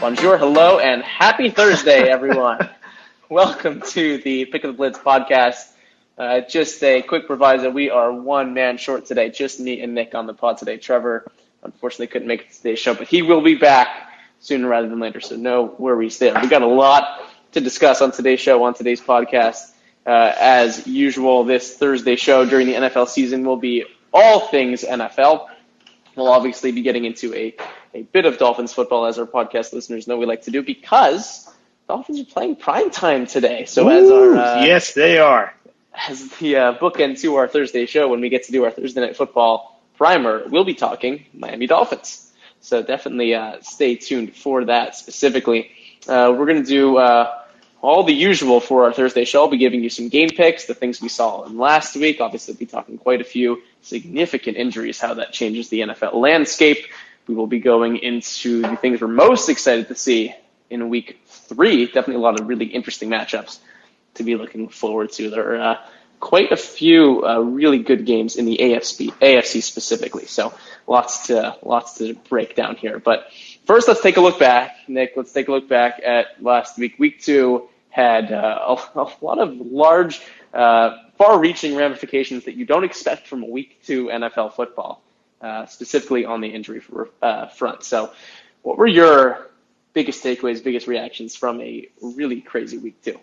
Bonjour, hello, and happy Thursday, everyone. Welcome to the Pick of the Blitz podcast. Uh, just a quick proviso. We are one man short today. Just me and Nick on the pod today. Trevor, unfortunately, couldn't make it to today's show, but he will be back sooner rather than later, so no worries there. We've got a lot to discuss on today's show, on today's podcast. Uh, as usual, this Thursday show during the NFL season will be all things NFL. We'll obviously be getting into a a bit of Dolphins football, as our podcast listeners know we like to do, because Dolphins are playing prime time today. So Ooh, as our uh, yes, they are. As the uh, bookend to our Thursday show, when we get to do our Thursday night football primer, we'll be talking Miami Dolphins. So definitely uh, stay tuned for that specifically. Uh, we're going to do uh, all the usual for our Thursday show. I'll be giving you some game picks, the things we saw in last week. Obviously, we'll be talking quite a few significant injuries, how that changes the NFL landscape we will be going into the things we're most excited to see in week three. Definitely a lot of really interesting matchups to be looking forward to. There are uh, quite a few uh, really good games in the AFC, AFC specifically. So lots to lots to break down here. But first, let's take a look back, Nick. Let's take a look back at last week. Week two had uh, a, a, lot of large, uh, far-reaching ramifications that you don't expect from a week two NFL football uh, specifically on the injury uh, front. So, what were your biggest takeaways, biggest reactions from a really crazy week two?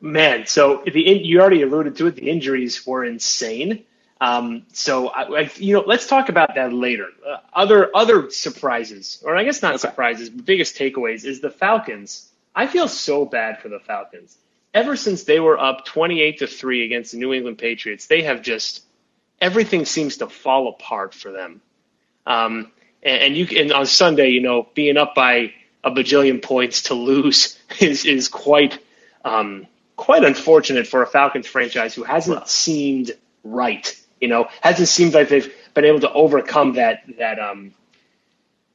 Man, so the you already alluded to it. The injuries were insane. Um, so I, I, you know, let's talk about that later. Uh, other other surprises, or I guess not okay. surprises, but biggest takeaways is the Falcons. I feel so bad for the Falcons. Ever since they were up 28 to 3 against the New England Patriots, they have just everything seems to fall apart for them. Um, and, and you and on Sunday, you know, being up by a bajillion points to lose is is quite um, quite unfortunate for a Falcons franchise who hasn't seemed right. You know, hasn't seemed like they've been able to overcome that that um,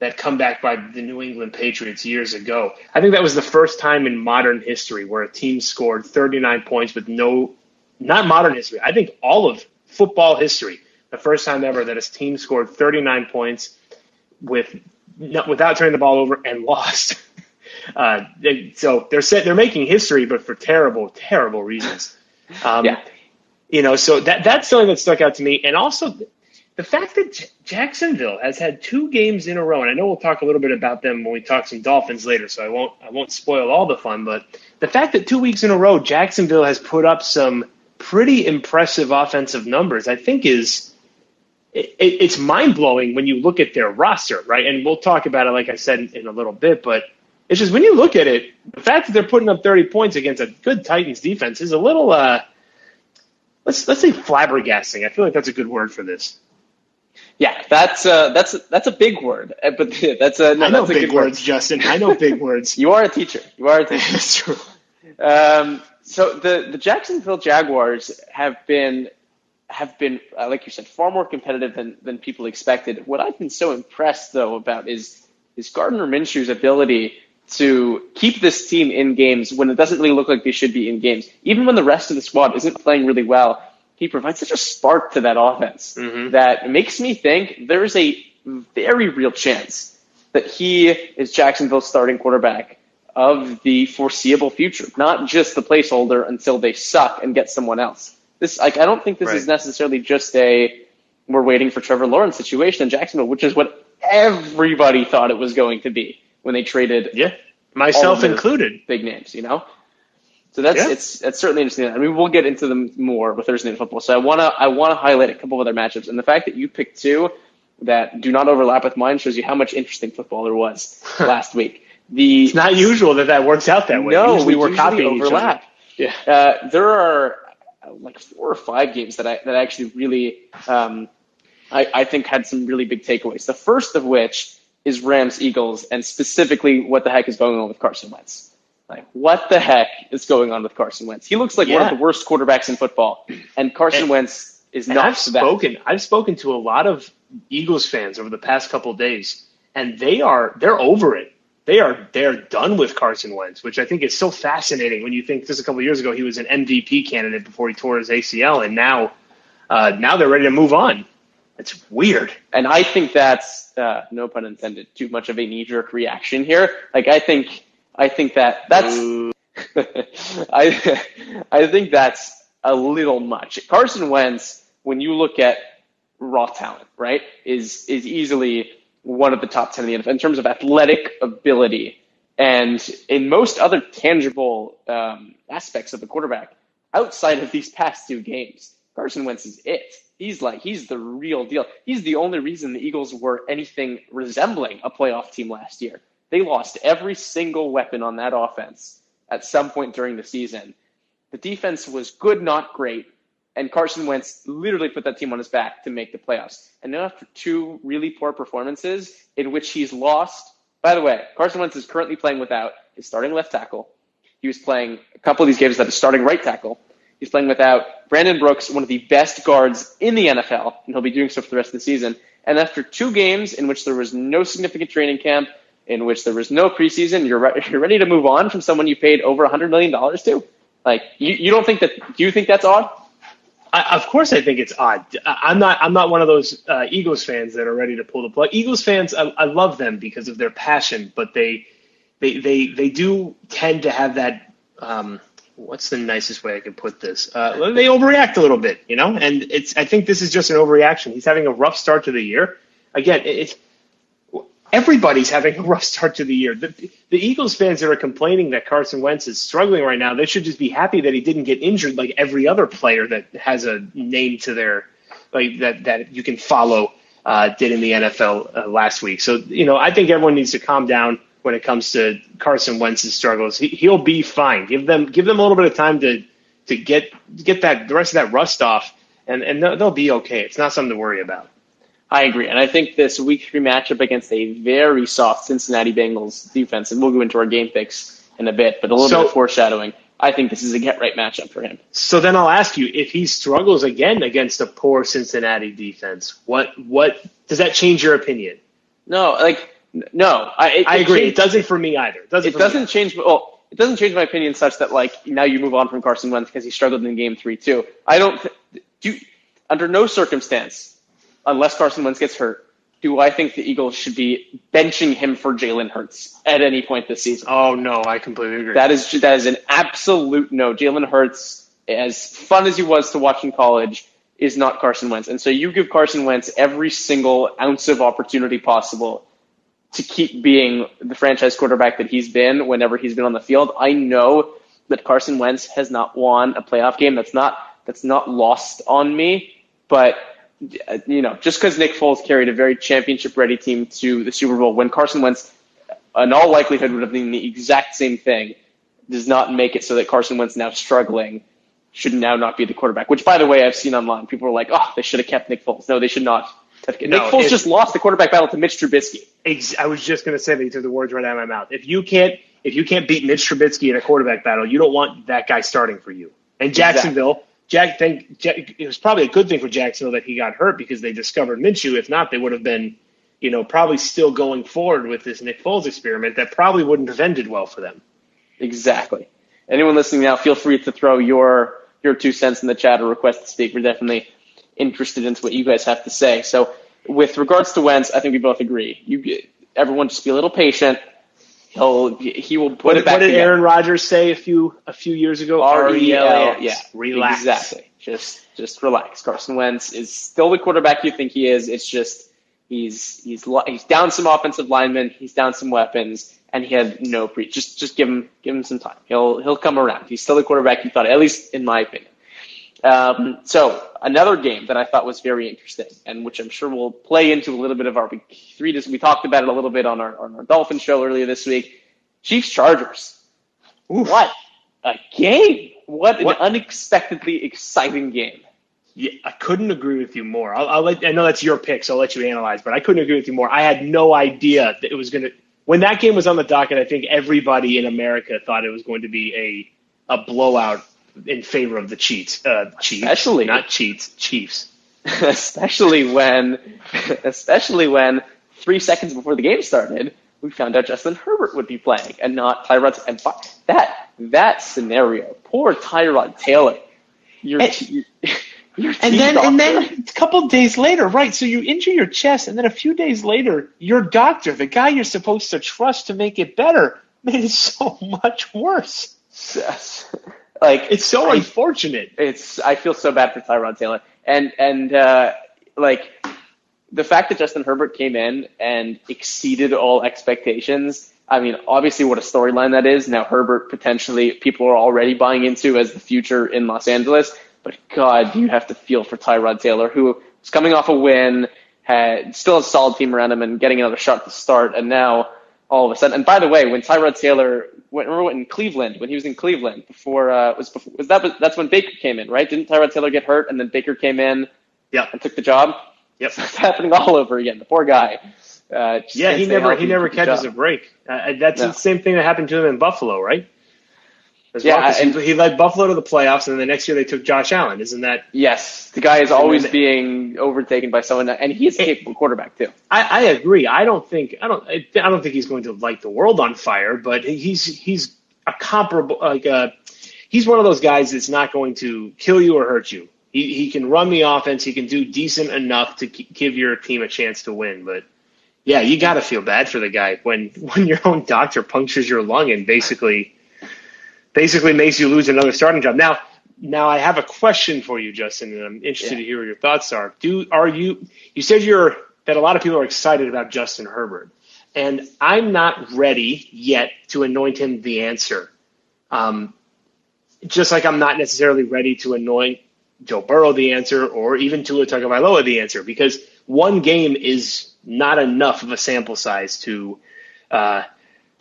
that comeback by the New England Patriots years ago. I think that was the first time in modern history where a team scored 39 points with no, not modern history. I think all of football history. The first time ever that a team scored 39 points with without turning the ball over and lost. Uh, they, so they're set, they're making history, but for terrible, terrible reasons. Um, yeah. You know, so that that's something that stuck out to me, and also the fact that J- Jacksonville has had two games in a row, and I know we'll talk a little bit about them when we talk some Dolphins later, so I won't I won't spoil all the fun. But the fact that two weeks in a row Jacksonville has put up some pretty impressive offensive numbers, I think is it, it's mind blowing when you look at their roster, right? And we'll talk about it, like I said, in a little bit. But it's just when you look at it, the fact that they're putting up 30 points against a good Titans defense is a little, uh, let's let's say flabbergasting. I feel like that's a good word for this. Yeah, that's uh, that's that's a big word, uh, but that's a no, I know big words, word. Justin. I know big words. you are a teacher. You are a teacher. that's true. Um, so the the Jacksonville Jaguars have been have been uh, like you said far more competitive than than people expected. What I've been so impressed though about is is Gardner Minshew's ability to keep this team in games when it doesn't really look like they should be in games. Even when the rest of the squad isn't playing really well, he provides such a spark to that offense mm-hmm. that makes me think there's a very real chance that he is Jacksonville's starting quarterback of the foreseeable future, not just the placeholder until they suck and get someone else. This, like, I don't think this right. is necessarily just a we're waiting for Trevor Lawrence situation in Jacksonville, which is what everybody thought it was going to be when they traded. Yeah, myself included. Big names, you know. So that's yeah. it's that's certainly interesting. I mean, we'll get into them more with Thursday Night Football. So I wanna I wanna highlight a couple of other matchups, and the fact that you picked two that do not overlap with mine shows you how much interesting football there was last week. The it's not usual that that works out that way. No, usually we are copying overlap. Yeah, uh, there are uh, like four or five games that I that actually really um, I, I think had some really big takeaways. The first of which is Rams Eagles, and specifically what the heck is going on with Carson Wentz. Like, what the heck is going on with Carson Wentz? He looks like yeah. one of the worst quarterbacks in football, and Carson and, Wentz is not. I've spoken. I've spoken to a lot of Eagles fans over the past couple days, and they are they're over it they are they're done with Carson Wentz, which I think is so fascinating when you think just a couple years ago he was an MVP candidate before he tore his ACL, and now uh, now they're ready to move on. It's weird. And I think that's uh, no pun intended, too much of a knee jerk reaction here. Like I think I think that that's I I think that's a little much. Carson Wentz, when you look at raw talent, right, is is easily one of the top ten in the NFL in terms of athletic ability and in most other tangible um, aspects of the quarterback. Outside of these past two games, Carson Wentz is it. He's like he's the real deal. He's the only reason the Eagles were anything resembling a playoff team last year. They lost every single weapon on that offense at some point during the season. The defense was good, not great, and Carson Wentz literally put that team on his back to make the playoffs. And then after two really poor performances in which he's lost, by the way, Carson Wentz is currently playing without his starting left tackle. He was playing a couple of these games at his starting right tackle. He's playing without Brandon Brooks, one of the best guards in the NFL, and he'll be doing so for the rest of the season. And after two games in which there was no significant training camp, in which there was no preseason, you're re- you're ready to move on from someone you paid over $100 million to? Like, you, you don't think that, do you think that's odd? I, of course, I think it's odd. I'm not. I'm not one of those uh, Eagles fans that are ready to pull the plug. Eagles fans, I, I love them because of their passion, but they, they, they, they do tend to have that. Um, what's the nicest way I could put this? Uh, they overreact a little bit, you know. And it's. I think this is just an overreaction. He's having a rough start to the year. Again, it's everybody's having a rough start to the year. The, the Eagles fans that are complaining that Carson Wentz is struggling right now, they should just be happy that he didn't get injured like every other player that has a name to their like that that you can follow uh, did in the NFL uh, last week. So you know, I think everyone needs to calm down when it comes to Carson Wentz's struggles. He, he'll be fine. Give them give them a little bit of time to to get get that the rest of that rust off, and and they'll be okay. It's not something to worry about. I agree. And I think this week three matchup against a very soft Cincinnati Bengals defense, and we'll go into our game picks in a bit, but a little so, bit of foreshadowing. I think this is a get right matchup for him. So then I'll ask you, if he struggles again against a poor Cincinnati defense, what what does that change your opinion? No, like no, I, it, I agree. It, it, doesn't for me either. It doesn't. It doesn't change. Well, it doesn't change my opinion such that like now you move on from Carson Wentz because he struggled in game three too. I don't. Do under no circumstance unless Carson Wentz gets hurt, do I think the Eagles should be benching him for Jalen Hurts at any point this season? Oh no, I completely agree. That is that is an absolute no. Jalen Hurts, as fun as he was to watch in college, is not Carson Wentz, and so you give Carson Wentz every single ounce of opportunity possible to keep being the franchise quarterback that he's been whenever he's been on the field. I know that Carson Wentz has not won a playoff game. That's not that's not lost on me, but you know, just because Nick Foles carried a very championship ready team to the Super Bowl when Carson Wentz, in all likelihood, would have been the exact same thing, does not make it so that Carson Wentz now struggling should now not be the quarterback. Which, by the way, I've seen online. People are like, oh, they should have kept Nick Foles. No, they should not. No, Nick Foles just lost the quarterback battle to Mitch Trubisky. I was just going to say that you took the words right out of my mouth. If you can't, if you can't beat Mitch Trubisky in a quarterback battle, you don't want that guy starting for you. And Jacksonville. Exactly Jack, think Jack, it was probably a good thing for Jacksonville that he got hurt because they discovered Minshew. If not, they would have been, you know, probably still going forward with this Nick Foles experiment that probably wouldn't have ended well for them. Exactly. Anyone listening now, feel free to throw your your two cents in the chat or request to speak. We're definitely interested into what you guys have to say. So, with regards to Wentz, I think we both agree. You, everyone, just be a little patient he'll he will put what, it back. What did together. Aaron Rodgers say a few a few years ago? R E L. Yeah, relax. Exactly. Just just relax. Carson Wentz is still the quarterback you think he is. It's just he's he's he's down some offensive linemen. He's down some weapons, and he had no pre. Just just give him give him some time. He'll he'll come around. He's still the quarterback you thought, at least in my opinion. Um, so another game that I thought was very interesting, and which I'm sure will play into a little bit of our week three. We talked about it a little bit on our on our Dolphin show earlier this week. Chiefs Chargers. What a game! What an unexpectedly exciting game. Yeah, I couldn't agree with you more. I'll, I'll let, I know that's your pick, so I'll let you analyze. But I couldn't agree with you more. I had no idea that it was going to. When that game was on the docket, I think everybody in America thought it was going to be a a blowout in favor of the cheats, Uh, Chiefs, especially not cheats, Chiefs. especially when, especially when three seconds before the game started, we found out Justin Herbert would be playing and not Tyrod. And that that scenario, poor Tyrod Taylor. You're, you're and then doctor? and then a couple days later, right? So you injure your chest, and then a few days later, your doctor, the guy you're supposed to trust to make it better, made it so much worse. Yes. Like it's so I, unfortunate. It's I feel so bad for Tyrod Taylor, and and uh, like the fact that Justin Herbert came in and exceeded all expectations. I mean, obviously, what a storyline that is. Now Herbert potentially people are already buying into as the future in Los Angeles. But God, you have to feel for Tyrod Taylor, who was coming off a win, had still has a solid team around him, and getting another shot to start, and now all of a sudden. And by the way, when Tyrod Taylor went, remember in Cleveland when he was in Cleveland before uh, was before, was that that's when Baker came in, right? Didn't Tyrod Taylor get hurt, and then Baker came in, yep. and took the job? Yep, it's happening all over again. The poor guy. Uh, yeah, he never he never catches a break. Uh, that's no. the same thing that happened to him in Buffalo, right? As yeah, well, and, he led Buffalo to the playoffs, and then the next year they took Josh Allen. Isn't that? Yes, the guy is always being overtaken by someone, and he's a capable quarterback too. I, I agree. I don't think I don't I don't think he's going to light the world on fire, but he's he's a comparable like a, uh, he's one of those guys that's not going to kill you or hurt you. He he can run the offense. He can do decent enough to give your team a chance to win, but. Yeah, you got to feel bad for the guy when when your own doctor punctures your lung and basically basically makes you lose another starting job. Now, now I have a question for you, Justin, and I'm interested yeah. to hear what your thoughts are. Do are you? You said you're that a lot of people are excited about Justin Herbert, and I'm not ready yet to anoint him the answer. Um, just like I'm not necessarily ready to anoint Joe Burrow the answer, or even Tua Tagovailoa the answer, because one game is not enough of a sample size to uh,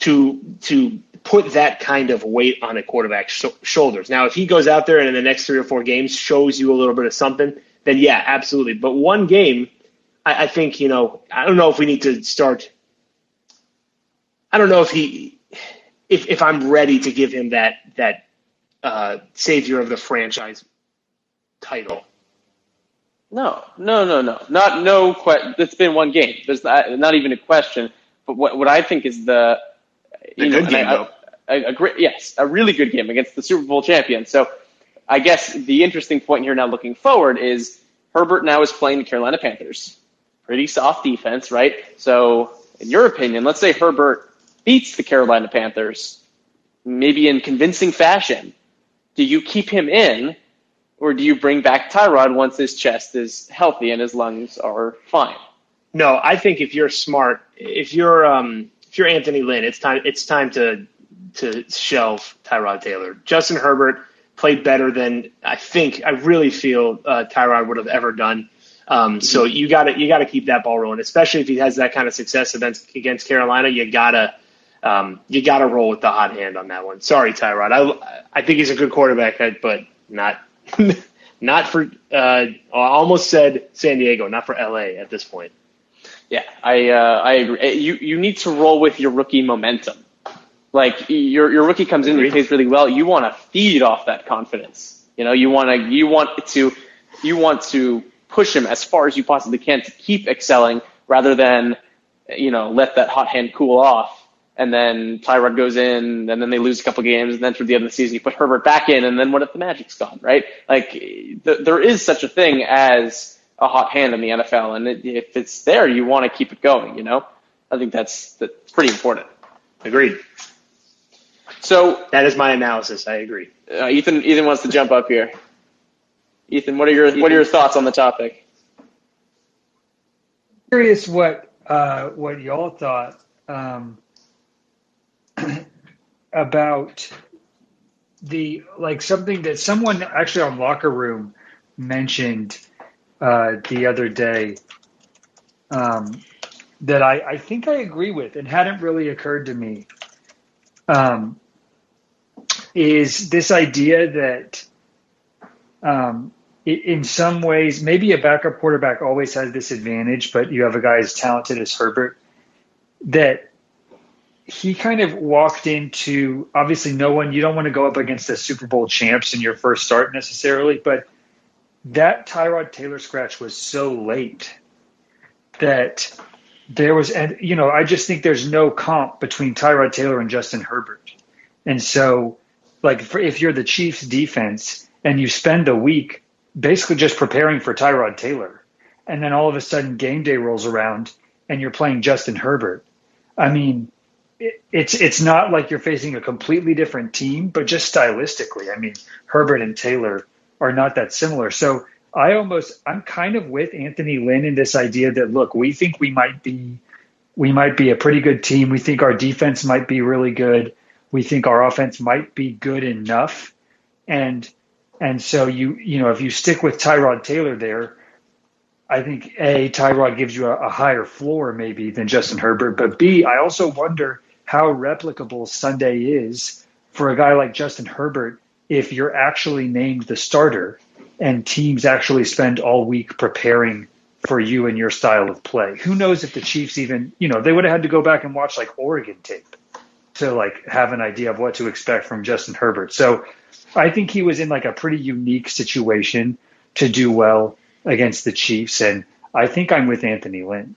to to put that kind of weight on a quarterback's sh- shoulders. Now, if he goes out there and in the next three or four games shows you a little bit of something, then yeah, absolutely. But one game, I, I think you know, I don't know if we need to start. I don't know if he, if if I'm ready to give him that that uh, savior of the franchise title. No, no, no, no, not no. Que- it's been one game. There's not, not even a question. But what what I think is the a you know, good game, I, though. A, a, great, yes, a really good game against the Super Bowl champion. So I guess the interesting point here now looking forward is Herbert now is playing the Carolina Panthers. Pretty soft defense, right? So in your opinion, let's say Herbert beats the Carolina Panthers, maybe in convincing fashion. Do you keep him in, or do you bring back Tyrod once his chest is healthy and his lungs are fine? No, I think if you're smart, if you're um, if you're Anthony Lynn, it's time it's time to to shelve Tyrod Taylor. Justin Herbert played better than I think I really feel uh, Tyrod would have ever done. Um, so you got to you got to keep that ball rolling, especially if he has that kind of success against against Carolina. You gotta um, you gotta roll with the hot hand on that one. Sorry, Tyrod. I I think he's a good quarterback, but not not for. Uh, I almost said San Diego, not for LA at this point. Yeah, I uh, I agree. Eh, you you need to roll with your rookie momentum. Like your your rookie comes in and plays really well. You want to feed off that confidence. You know, you want to you want to you want to push him as far as you possibly can to keep excelling, rather than you know let that hot hand cool off. And then Tyrod goes in, and then they lose a couple games, and then through the end of the season you put Herbert back in, and then what if the Magic's gone, right? Like th- there is such a thing as a hot hand in the NFL, and it, if it's there, you want to keep it going. You know, I think that's that's pretty important. Agreed. So that is my analysis. I agree. Uh, Ethan, Ethan wants to jump up here. Ethan, what are your Ethan. what are your thoughts on the topic? Curious what uh, what y'all thought um, about the like something that someone actually on locker room mentioned uh, the other day um, that I, I think I agree with and hadn't really occurred to me um, is this idea that um, in some ways, maybe a backup quarterback always has this advantage, but you have a guy as talented as Herbert that he kind of walked into obviously no one you don't want to go up against the Super Bowl champs in your first start necessarily, but that Tyrod Taylor scratch was so late that there was, and you know, I just think there's no comp between Tyrod Taylor and Justin Herbert. And so, like, for, if you're the Chiefs defense and you spend a week basically just preparing for Tyrod Taylor. And then all of a sudden, game day rolls around and you're playing Justin Herbert. I mean, it, it's it's not like you're facing a completely different team, but just stylistically, I mean, Herbert and Taylor are not that similar. So I almost I'm kind of with Anthony Lynn in this idea that look, we think we might be we might be a pretty good team. We think our defense might be really good. We think our offense might be good enough. And and so you you know if you stick with Tyrod Taylor there, I think a Tyrod gives you a, a, higher floor maybe than Justin Herbert, but B I also wonder how replicable Sunday is for a guy like Justin Herbert if you're actually named the starter and teams actually spend all week preparing for you and your style of play. Who knows if the Chiefs even you know they would have had to go back and watch like Oregon tape to like have an idea of what to expect from Justin Herbert. So I think he was in like a pretty unique situation to do well against the Chiefs, and I think I'm with Anthony Lynn.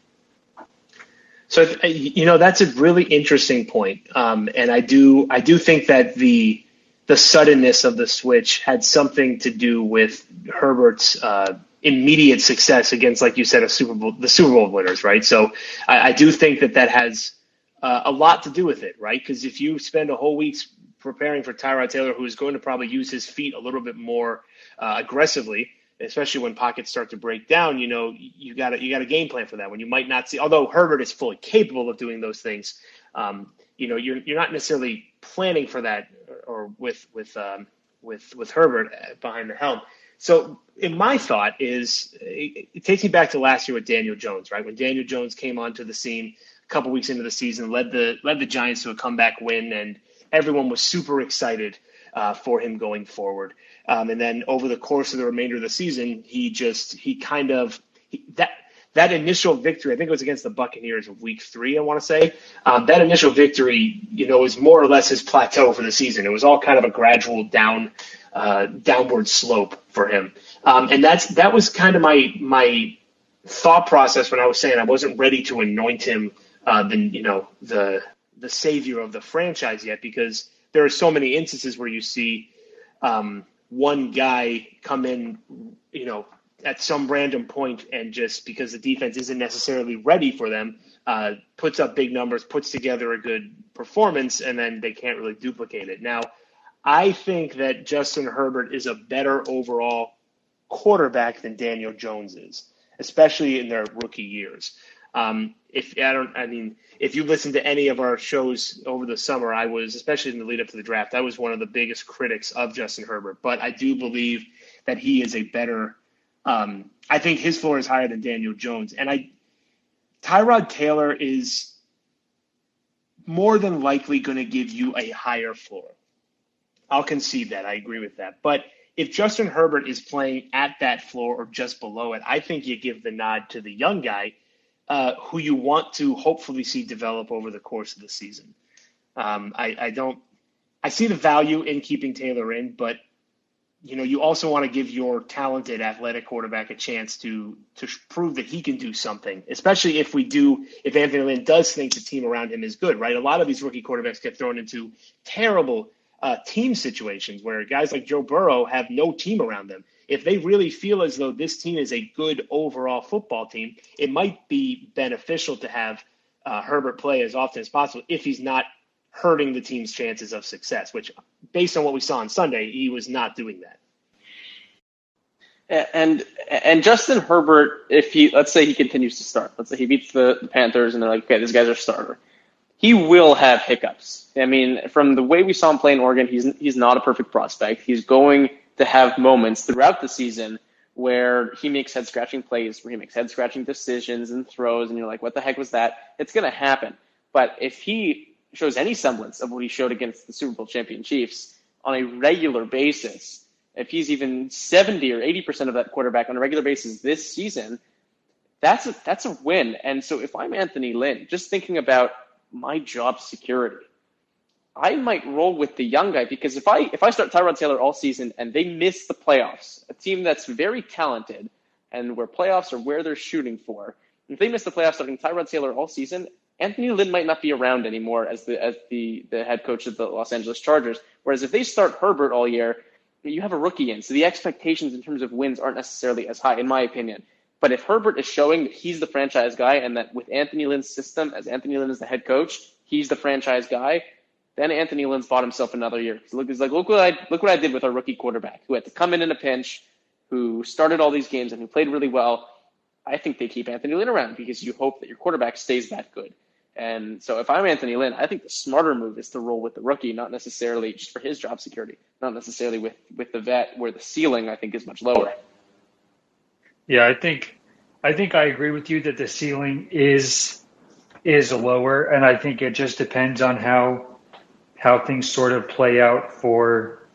So you know that's a really interesting point, um, and I do I do think that the the suddenness of the switch had something to do with Herbert's uh, immediate success against, like you said, a Super Bowl the Super Bowl winners, right? So I, I do think that that has uh, a lot to do with it, right? Because if you spend a whole week preparing for Tyrod Taylor, who is going to probably use his feet a little bit more uh, aggressively, especially when pockets start to break down. You know, you got you got a game plan for that. When you might not see, although Herbert is fully capable of doing those things, um, you know, you're you're not necessarily planning for that, or, with with um, with with Herbert behind the helm. So, in my thought is it, it takes me back to last year with Daniel Jones, right? When Daniel Jones came onto the scene a couple weeks into the season, led the led the Giants to a comeback win, and everyone was super excited uh, for him going forward. Um, and then over the course of the remainder of the season, he just he kind of he, that that initial victory. I think it was against the Buccaneers of Week Three. I want to say um, that initial victory, you know, was more or less his plateau for the season. It was all kind of a gradual down uh, downward slope for him, um, and that's that was kind of my my thought process when I was saying I wasn't ready to anoint him uh, the you know the the savior of the franchise yet because there are so many instances where you see um, one guy come in, you know, at some random point and just because the defense isn't necessarily ready for them, uh, puts up big numbers, puts together a good performance, and then they can't really duplicate it. Now, I think that Justin Herbert is a better overall quarterback than Daniel Jones is, especially in their rookie years. Um, if I don't, I mean, if you listen to any of our shows over the summer, I was, especially in the lead up to the draft, I was one of the biggest critics of Justin Herbert. But I do believe that he is a better. Um, I think his floor is higher than Daniel Jones, and I, Tyrod Taylor is more than likely going to give you a higher floor. I'll concede that. I agree with that. But if Justin Herbert is playing at that floor or just below it, I think you give the nod to the young guy uh, who you want to hopefully see develop over the course of the season. Um, I, I don't. I see the value in keeping Taylor in, but you know you also want to give your talented athletic quarterback a chance to to prove that he can do something especially if we do if anthony lynn does think the team around him is good right? A lot of these rookie quarterbacks get thrown into terrible uh, team situations where guys like joe burrow have no team around them. If they really feel as though this team is a good overall football team, it might be beneficial to have uh, Herbert play as often as possible if he's not hurting the team's chances of success, which, based on what we saw on Sunday, he was not doing that. And and Justin Herbert, if he let's say he continues to start, let's say he beats the, the Panthers and they're like, okay, this guy's our starter. He will have hiccups. I mean, from the way we saw him play in Oregon, he's he's not a perfect prospect. He's going to have moments throughout the season where he makes head scratching plays, where he makes head scratching decisions and throws, and you're like, what the heck was that? It's going to happen. But if he shows any semblance of what he showed against the Super Bowl champion Chiefs on a regular basis, if he's even 70 or 80% of that quarterback on a regular basis this season, that's a, that's a win. And so if I'm Anthony Lynn, just thinking about my job security, I might roll with the young guy because if I if I start Tyrod Taylor all season and they miss the playoffs, a team that's very talented and where playoffs are where they're shooting for, if they miss the playoffs starting Tyrod Taylor all season, Anthony Lynn might not be around anymore as the as the the head coach of the Los Angeles Chargers. Whereas if they start Herbert all year, you have a rookie in, so the expectations in terms of wins aren't necessarily as high, in my opinion. But if Herbert is showing that he's the franchise guy and that with Anthony Lynn's system, as Anthony Lynn is the head coach, he's the franchise guy, then Anthony Lynn's bought himself another year. Look, he's like, look what I look what I did with our rookie quarterback who had to come in in a pinch, who started all these games and who played really well. I think they keep Anthony Lynn around because you hope that your quarterback stays that good. And so if I'm Anthony Lynn, I think the smarter move is to roll with the rookie, not necessarily just for his job security, not necessarily with, with the vet where the ceiling I think is much lower. Yeah, I think I think I agree with you that the ceiling is is lower and I think it just depends on how how things sort of play out for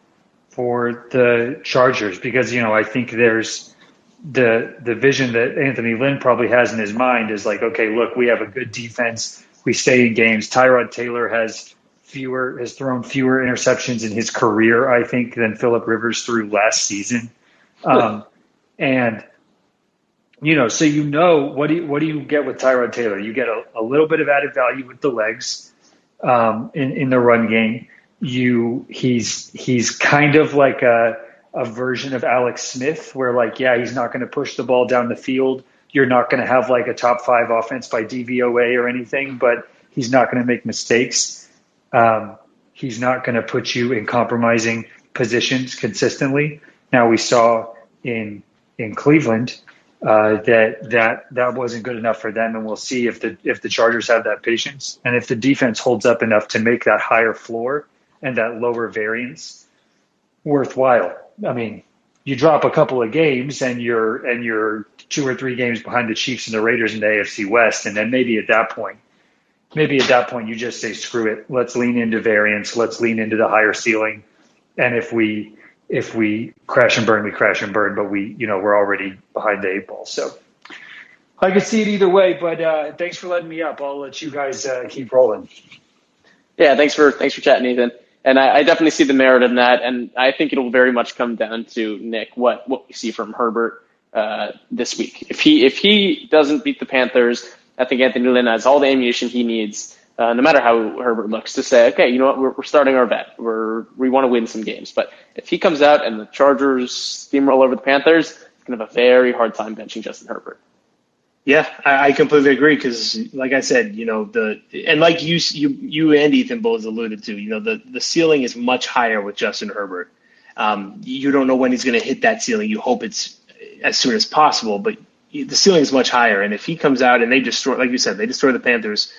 for the Chargers because you know I think there's the the vision that Anthony Lynn probably has in his mind is like okay look we have a good defense we stay in games. Tyrod Taylor has fewer has thrown fewer interceptions in his career, I think, than Philip Rivers threw last season. Um, and you know, so you know what do you, what do you get with Tyrod Taylor? You get a, a little bit of added value with the legs um, in in the run game. You he's he's kind of like a a version of Alex Smith, where like yeah, he's not going to push the ball down the field you're not going to have like a top five offense by DVOA or anything, but he's not going to make mistakes. Um, he's not going to put you in compromising positions consistently. Now we saw in in Cleveland uh, that that that wasn't good enough for them, and we'll see if the if the Chargers have that patience and if the defense holds up enough to make that higher floor and that lower variance worthwhile. I mean, you drop a couple of games and you're and you're two or three games behind the Chiefs and the Raiders in the AFC West, and then maybe at that point, maybe at that point you just say screw it, let's lean into variance, let's lean into the higher ceiling, and if we if we crash and burn, we crash and burn, but we you know we're already behind the eight ball, so. I could see it either way, but uh, thanks for letting me up. I'll let you guys uh, keep rolling. Yeah, thanks for thanks for chatting, Ethan and I, I, definitely see the merit in that. And I think it'll very much come down to Nick what what we see from Herbert uh, this week. If he if he doesn't beat the Panthers, I think Anthony Lynn has all the ammunition he needs. Uh, no matter how Herbert looks, to say, okay, you know what, we're, we're starting our bet. We're we want to win some games. But if he comes out and the Chargers steamroll over the Panthers, he's gonna have a very hard time benching Justin Herbert. Yeah, I, I completely agree because, like I said, you know the and like you you you and Ethan both alluded to, you know the the ceiling is much higher with Justin Herbert. Um, you don't know when he's going to hit that ceiling. You hope it's as soon as possible, but the ceiling is much higher. And if he comes out and they destroy, like you said, they destroy the Panthers,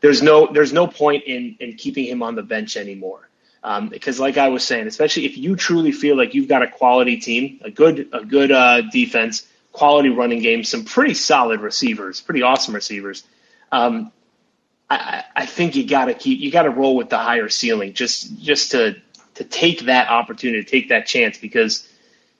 there's no there's no point in in keeping him on the bench anymore. Um, because, like I was saying, especially if you truly feel like you've got a quality team, a good a good uh, defense quality running game, some pretty solid receivers, pretty awesome receivers. Um, I, I think you got to keep you got to roll with the higher ceiling just just to to take that opportunity, to take that chance because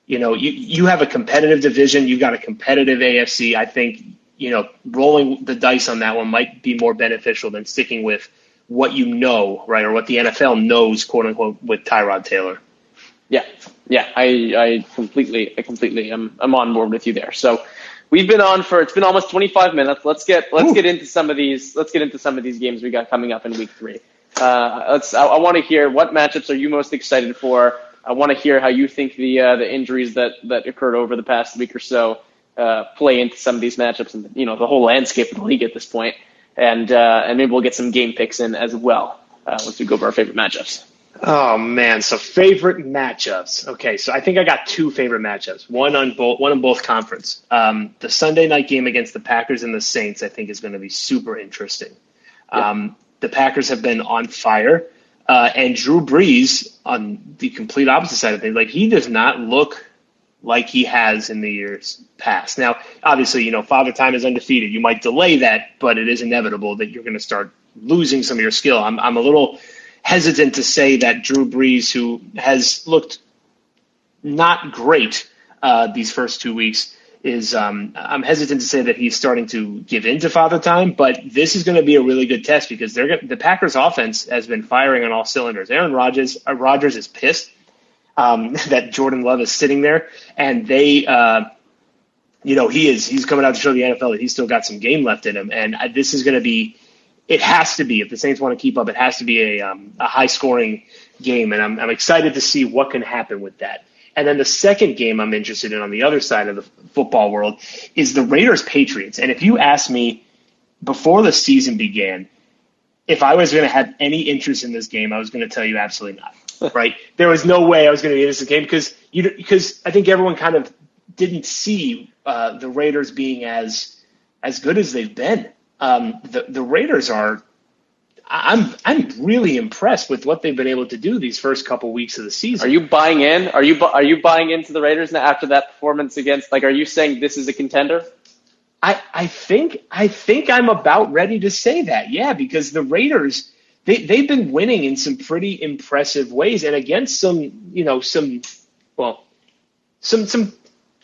you know you you have a competitive division, you've got a competitive AFC. I think you know rolling the dice on that one might be more beneficial than sticking with what you know, right, or what the NFL knows, quote unquote, with Tyrod Taylor. Yeah, yeah, I, I completely, I completely, am, I'm on board with you there. So we've been on for it's been almost 25 minutes. Let's get let's Ooh. get into some of these. Let's get into some of these games we got coming up in week three. Uh, let's. I, I want to hear what matchups are you most excited for. I want to hear how you think the uh, the injuries that that occurred over the past week or so uh, play into some of these matchups and you know the whole landscape of the league at this point. And uh, and maybe we'll get some game picks in as well uh, once we go over our favorite matchups. Oh man, so favorite matchups. Okay, so I think I got two favorite matchups. One on both, one on both conference. Um, the Sunday night game against the Packers and the Saints, I think, is going to be super interesting. Yeah. Um, the Packers have been on fire, uh, and Drew Brees on the complete opposite side of things. Like he does not look like he has in the years past. Now, obviously, you know, Father Time is undefeated. You might delay that, but it is inevitable that you're going to start losing some of your skill. I'm, I'm a little hesitant to say that Drew Brees, who has looked not great uh, these first two weeks, is um, I'm hesitant to say that he's starting to give in to Father Time, but this is going to be a really good test because they're the Packers' offense has been firing on all cylinders. Aaron Rodgers uh, Rodgers is pissed um, that Jordan Love is sitting there, and they. Uh, you know he is he's coming out to show the NFL that he's still got some game left in him, and uh, this is going to be it has to be if the Saints want to keep up. It has to be a, um, a high scoring game, and I'm, I'm excited to see what can happen with that. And then the second game I'm interested in on the other side of the football world is the Raiders Patriots. And if you ask me before the season began, if I was going to have any interest in this game, I was going to tell you absolutely not. right? There was no way I was going to be interested in this game because you because I think everyone kind of didn't see uh, the Raiders being as as good as they've been. Um, the the Raiders are. I'm I'm really impressed with what they've been able to do these first couple weeks of the season. Are you buying in? Are you are you buying into the Raiders now after that performance against? Like, are you saying this is a contender? I I think I think I'm about ready to say that. Yeah, because the Raiders they they've been winning in some pretty impressive ways and against some you know some well some some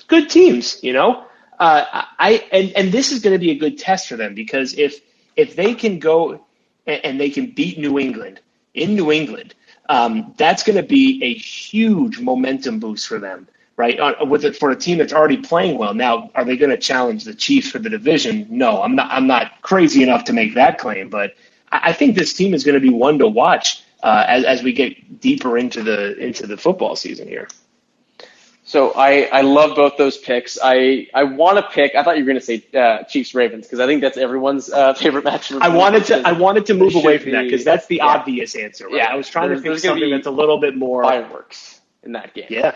good teams. You know, uh, I and and this is going to be a good test for them because if if they can go and, and they can beat New England in New England, um, that's going to be a huge momentum boost for them, right? Uh, with it for a team that's already playing well. Now, are they going to challenge the Chiefs for the division? No, I'm not. I'm not crazy enough to make that claim, but I, I think this team is going to be one to watch uh, as as we get deeper into the into the football season here. So I, I love both those picks. I, I want to pick. I thought you were going to say uh, Chiefs Ravens because I think that's everyone's uh, favorite match. I wanted to I wanted to move away from be, that because that's the yeah. obvious answer. Right? Yeah, I was trying there's, to think something that's a little bit more fireworks in that game. Yeah.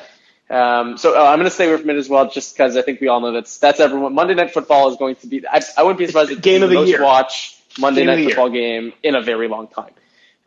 Um, so uh, I'm going to stay away from it as well, just because I think we all know that's that's everyone. Monday Night Football is going to be. I, I wouldn't be surprised if game of the, the year. watch Monday game Night Football game in a very long time.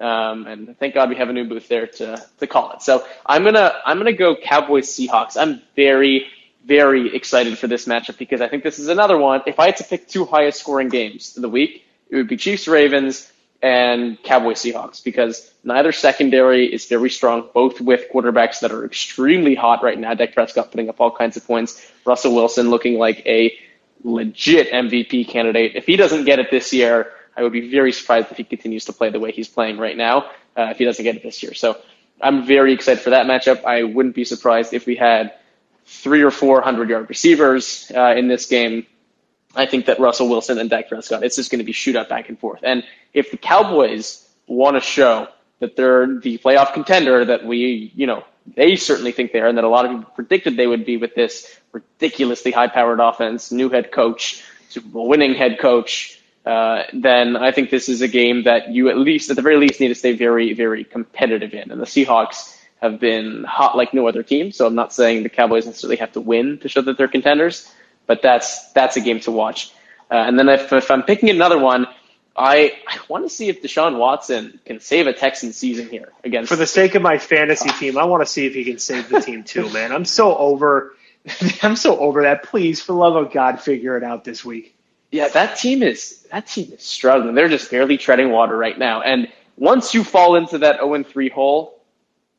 Um, and thank God we have a new booth there to, to call it. So I'm gonna I'm gonna go Cowboys Seahawks. I'm very very excited for this matchup because I think this is another one. If I had to pick two highest scoring games of the week, it would be Chiefs Ravens and Cowboys Seahawks because neither secondary is very strong, both with quarterbacks that are extremely hot right now. Dak Prescott putting up all kinds of points. Russell Wilson looking like a legit MVP candidate. If he doesn't get it this year, I would be very surprised if he continues to play the way he's playing right now uh, if he doesn't get it this year. So I'm very excited for that matchup. I wouldn't be surprised if we had three or four hundred yard receivers uh, in this game. I think that Russell Wilson and Dak Prescott, it's just going to be shootout back and forth. And if the Cowboys want to show that they're the playoff contender that we, you know, they certainly think they are, and that a lot of people predicted they would be with this ridiculously high powered offense, new head coach, Super Bowl winning head coach, uh, then I think this is a game that you at least, at the very least, need to stay very, very competitive in. And the Seahawks have been hot like no other team. So I'm not saying the Cowboys necessarily have to win to show that they're contenders, but that's that's a game to watch. Uh, and then if, if I'm picking another one, I, I want to see if Deshaun Watson can save a Texan season here against. For the sake of my fantasy team, I want to see if he can save the team too, man. I'm so over. I'm so over that. Please, for love of God, figure it out this week yeah, that team is that team is struggling. They're just barely treading water right now. And once you fall into that 0 3 hole,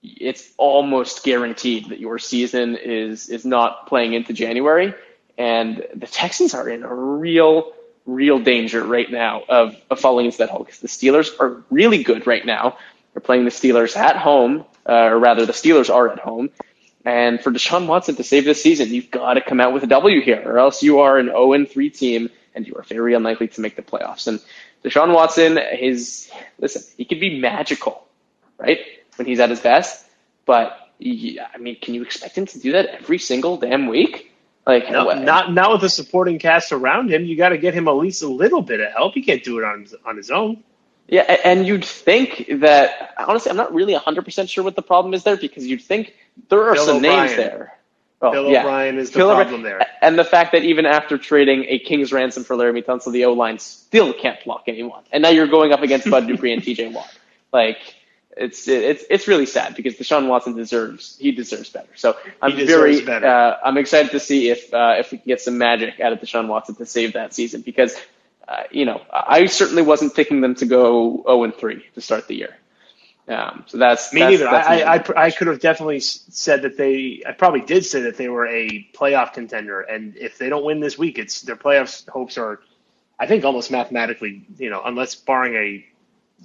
it's almost guaranteed that your season is is not playing into January. And the Texans are in a real, real danger right now of, of falling into that hole because the Steelers are really good right now. They're playing the Steelers at home, uh, or rather, the Steelers are at home. And for Deshaun Watson to save this season, you've got to come out with a W here, or else you are an 0 3 team and you are very unlikely to make the playoffs. And Deshaun Watson, his listen, he could be magical, right, when he's at his best. But yeah, I mean, can you expect him to do that every single damn week? Like, no, not not with a supporting cast around him. You got to get him at least a little bit of help. He can't do it on on his own. Yeah, and you'd think that honestly, I'm not really 100% sure what the problem is there because you'd think there are Bill some O'Brien. names there. Oh, Bill yeah. O'Brien is the Bill problem there. And the fact that even after trading a king's ransom for Laremy Tunsil, the O line still can't block anyone. And now you're going up against Bud Dupree and TJ Watt. Like, it's it's it's really sad because Deshaun Watson deserves he deserves better. So I'm very uh, I'm excited to see if uh, if we can get some magic out of Deshaun Watson to save that season because uh, you know I certainly wasn't picking them to go 0 and 3 to start the year. Um, so that's me that's, neither. That's I, I, I could have definitely said that they. I probably did say that they were a playoff contender, and if they don't win this week, it's their playoff hopes are, I think, almost mathematically, you know, unless barring a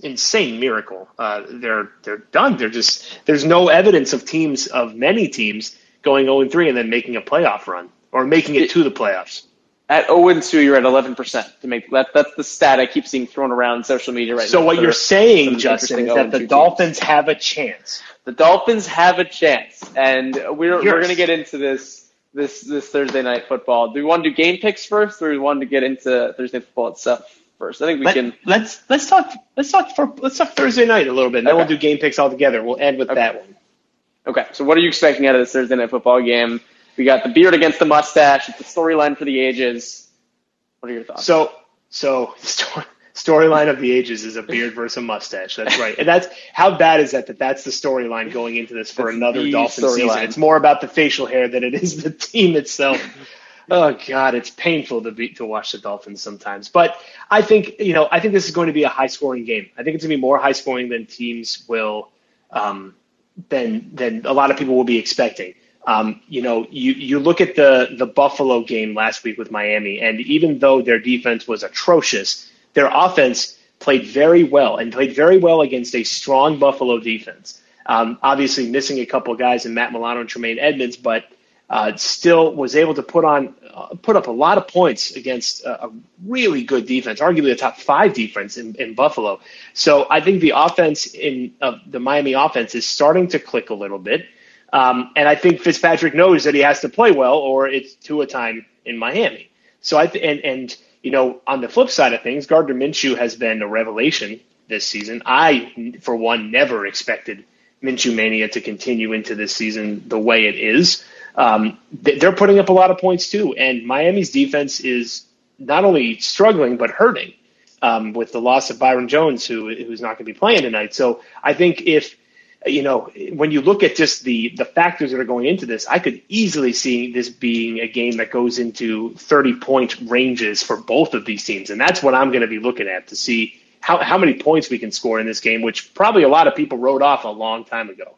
insane miracle, uh, they're they're done. They're just there's no evidence of teams of many teams going 0 3 and then making a playoff run or making it to the playoffs. At 0 2, you're at 11% to make that. That's the stat I keep seeing thrown around social media right so now. what you're saying, Justin, is that the 0-2 Dolphins have a chance. The Dolphins have a chance, and we're we're going to get into this this this Thursday night football. Do we want to do game picks first, or do we want to get into Thursday night football itself first? I think we Let, can. let's let's talk let's talk for let's talk Thursday night a little bit. And then we'll do game picks all together. We'll end with Okay. that one. Okay, so what are you expecting out of this Thursday night football game? We got the beard against the mustache. It's a storyline for the ages. What are your thoughts? So so story, storyline of the ages is a beard versus a mustache. That's right. And that's how bad is that that that's the storyline going into this for That's another Dolphin season. storyline. It's more about the facial hair than it is the team itself. Oh God, it's painful to be to watch the Dolphins sometimes. But I think you know I think this is going to be a high scoring game. I think it's going to be more high scoring than teams will um, than than a lot of people will be expecting. Um, you know, you you look at the the Buffalo game last week with Miami, and even though their defense was atrocious, their offense played very well and played very well against a strong Buffalo defense. Um, obviously, missing a couple guys in Matt Milano and Tremaine Edmunds, but uh, still was able to put on uh, put up a lot of points against a, a really good defense, arguably a top five defense in, in Buffalo. So I think the offense in uh, the Miami offense is starting to click a little bit, um, and I think Fitzpatrick knows that he has to play well, or it's to a time in Miami. So I th- and and you know on the flip side of things, Gardner Minshew has been a revelation this season. I, for one, never expected Minshew mania to continue into this season the way it is. Um, th- they're putting up a lot of points too, and Miami's defense is not only struggling but hurting um, with the loss of Byron Jones, who who's not going to be playing tonight. So I think if you know when you look at just the the factors that are going into this, I could easily see this being a game that goes into 30 point ranges for both of these teams, and that's what I'm going to be looking at to see how how many points we can score in this game, which probably a lot of people wrote off a long time ago.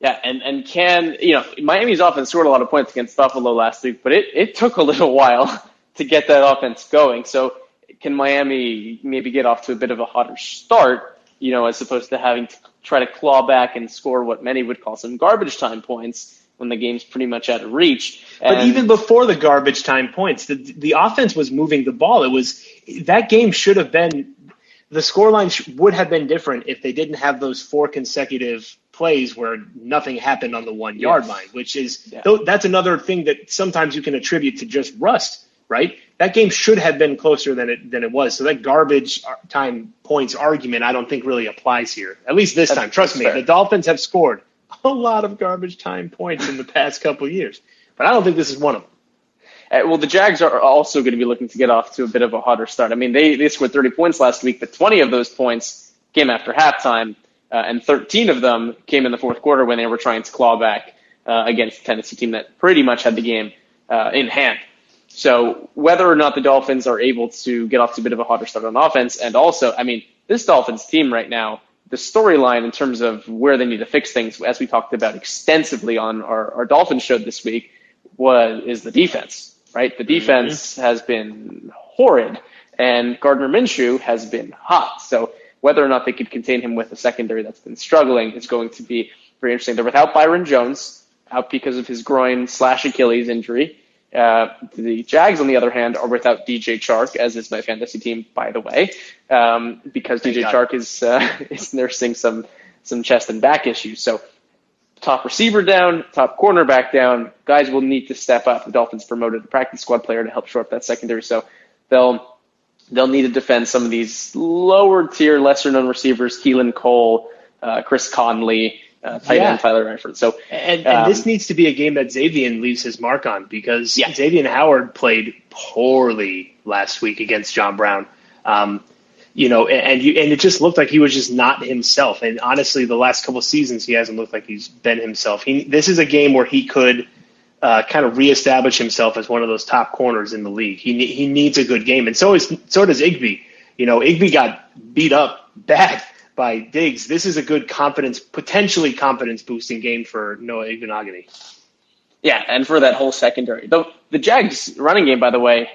Yeah, and, and can, you know, Miami's offense scored a lot of points against Buffalo last week, but it, it took a little while to get that offense going. So can Miami maybe get off to a bit of a hotter start, you know, as opposed to having to try to claw back and score what many would call some garbage time points when the game's pretty much out of reach. But even before the garbage time points, the the offense was moving the ball. It was that game should have been the scoreline sh- would have been different if they didn't have those four consecutive plays where nothing happened on the one yard Yes. line, which is Yeah. though that's another thing that sometimes you can attribute to just rust, right? That game should have been closer than it than it was. So that garbage time points argument, I don't think really applies here. At least this That's- time. Trust me, fair. the Dolphins have scored a lot of garbage time points in the past couple years, but I don't think this is one of them. Uh, well, the Jags are also going to be looking to get off to a bit of a hotter start. I mean, they, they scored 30 points last week, but 20 of those points came after halftime, uh, and 13 of them came in the fourth quarter when they were trying to claw back uh, against the Tennessee team that pretty much had the game uh, in hand. So whether or not the Dolphins are able to get off to a bit of a hotter start on offense, and also, I mean, this Dolphins team right now, the storyline in terms of where they need to fix things, as we talked about extensively on our, our Dolphins show this week, was is the defense, right? The mm-hmm. defense has been horrid, and Gardner Minshew has been hot. So whether or not they could contain him with a secondary that's been struggling is going to be very interesting. They're without Byron Jones, out because of his groin slash Achilles injury. Uh, the Jags, on the other hand, are without DJ Chark, as is my fantasy team, by the way, um, because Thank DJ God. Chark is uh, is nursing some some chest and back issues. So top receiver down, top cornerback down. Guys will need to step up. The Dolphins promoted a practice squad player to help shore up that secondary, so they'll they'll need to defend some of these lower tier, lesser known receivers: Keelan Cole, uh, Chris Conley, uh, tight Yeah. end Tyler Eifert. So And, and Um, this needs to be a game that Xavier leaves his mark on because Yeah. Xavier Howard played poorly last week against John Brown. Um, you know, and, and you and it just looked like he was just not himself. And honestly, the last couple seasons, he hasn't looked like he's been himself. He, this is a game where he could uh, kind of reestablish himself as one of those top corners in the league. He he needs a good game, and so is so does Igby. You know, Igby got beat up bad by Diggs. This is a good confidence, potentially confidence boosting game for Noah Igbinoghene. yeah, and for that whole secondary, the the Jags running game, by the way,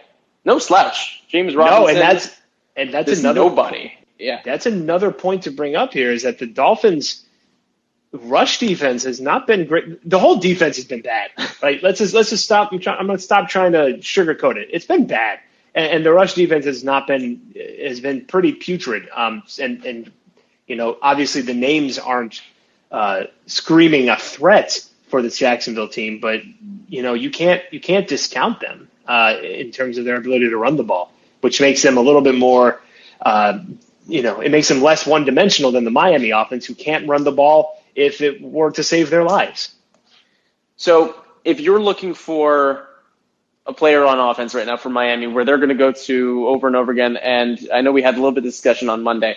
no slouch. James Robinson, No, and that's and that's another nobody. Yeah, that's another point to bring up here is that the Dolphins rush defense has not been great. The whole defense has been bad, right? Let's just let's just stop. I'm, try, I'm gonna stop trying to sugarcoat it. It's been bad, and, and, the rush defense has not been has been pretty putrid. Um, and and you know, obviously the names aren't uh, screaming a threat for the Jacksonville team, but you know, you can't you can't discount them uh, in terms of their ability to run the ball, which makes them a little bit more. Uh, you know, it makes them less one dimensional than the Miami offense, who can't run the ball if it were to save their lives. So if you're looking for a player on offense right now for Miami where they're going to go to over and over again, and I know we had a little bit of discussion on Monday.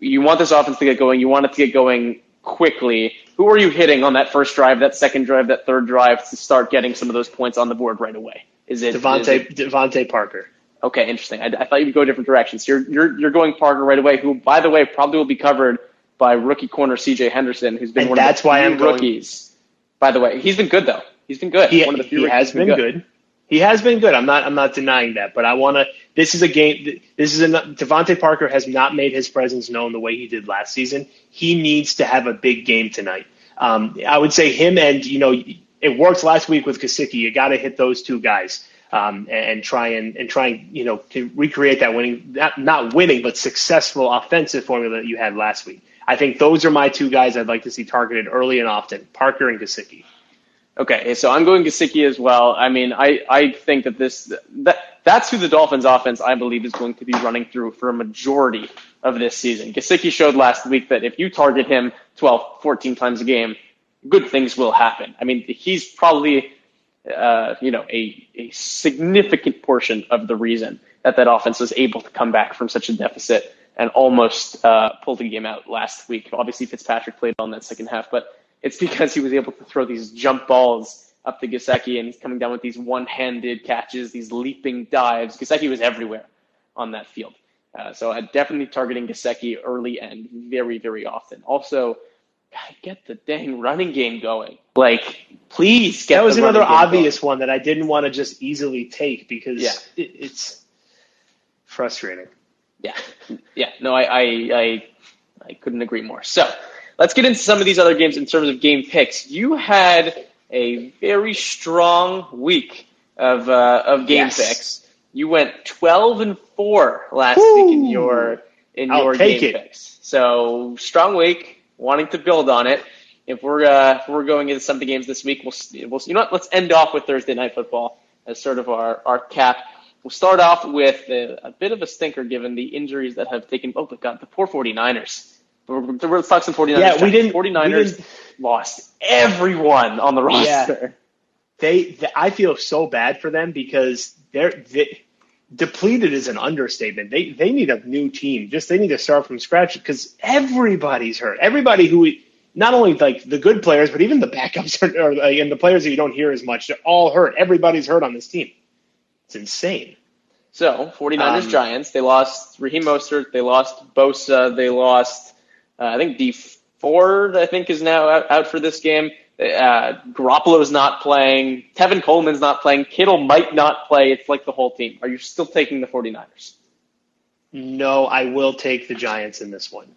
You want this offense to get going. You want it to get going quickly. Who are you hitting on that first drive, that second drive, that third drive to start getting some of those points on the board right away? Is it DeVante Parker? Okay, interesting. I, I, thought you'd go different directions. You're you're you're going Parker right away, who by the way probably will be covered by rookie corner C.J. Henderson, who's been and one that's of the why I'm rookies. Going, by the way, he's been good though. He's been good. He, one of the few he has been, been good. good. He has been good. I'm not. I'm not denying that. But I want to. This is a game. This is a. DeVante Parker has not made his presence known the way he did last season. He needs to have a big game tonight. Um, I would say him and you know it worked last week with Gesicki. You got to hit those two guys um, and, and, try and, and try and you know to recreate that winning not not winning but successful offensive formula that you had last week. I think those are my two guys I'd like to see targeted early and often, Parker and Gesicki. Okay, so I'm going Gesicki as well. I mean, I, I think that this that that's who the Dolphins offense I believe is going to be running through for a majority of this season. Gesicki showed last week that if you target him 12, 14 times a game, good things will happen. I mean, he's probably uh, you know a, a significant portion of the reason that that offense was able to come back from such a deficit and almost uh, pulled the game out last week. Obviously, Fitzpatrick played on that second half, but it's because he was able to throw these jump balls up to Gesicki, and he's coming down with these one-handed catches, these leaping dives. Gesicki was everywhere on that field. Uh, so I'm definitely targeting Gesicki early and very, very often. Also, God, get the dang running game going. Like, please get. That was another obvious going. one that I didn't want to just easily take because yeah. it, it's frustrating. Yeah, yeah. No, I, I, I, I couldn't agree more. So let's get into some of these other games in terms of game picks. You had a very strong week of uh, of game yes. picks. You went twelve and four last Woo! week in your in I'll your game it. picks. So strong week, wanting to build on it. If we're uh, if we're going into some of the games this week, we'll we'll you know what? Let's end off with Thursday night football as sort of our our cap. We'll start off with a, a, bit of a stinker given the injuries that have taken. Oh, but God, the poor 49ers. Let's talk some 49ers. Yeah, we didn't. 49ers we didn't, lost everyone on the roster. Yeah. They, they, I feel so bad for them because they're they, depleted is an understatement. They they need a new team. Just they need to start from scratch because everybody's hurt. Everybody who not only like the good players, but even the backups are, like, and the players that you don't hear as much, they're all hurt. Everybody's hurt on this team. It's insane. So, 49ers um, Giants, they lost Raheem Mostert, they lost Bosa, they lost, uh, I think Dee Ford, I think, is now out, out for this game. Uh, Garoppolo's not playing. Tevin Coleman's not playing. Kittle might not play. It's like the whole team. Are you still taking the 49ers? No, I will take the Giants in this one.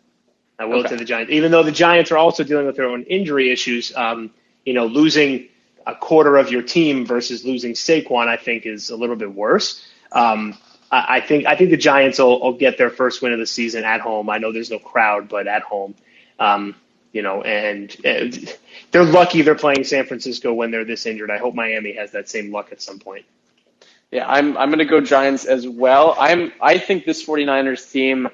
I will okay. take the Giants, even though the Giants are also dealing with their own injury issues. Um, you know, losing a quarter of your team versus losing Saquon, I think, is a little bit worse. Um, I, think I think the Giants will, will, get their first win of the season at home. I know there's no crowd, but at home, um, you know, and, and they're lucky they're playing San Francisco when they're this injured. I hope Miami has that same luck at some point. Yeah, I'm I'm going to go Giants as well. I'm I think this 49ers team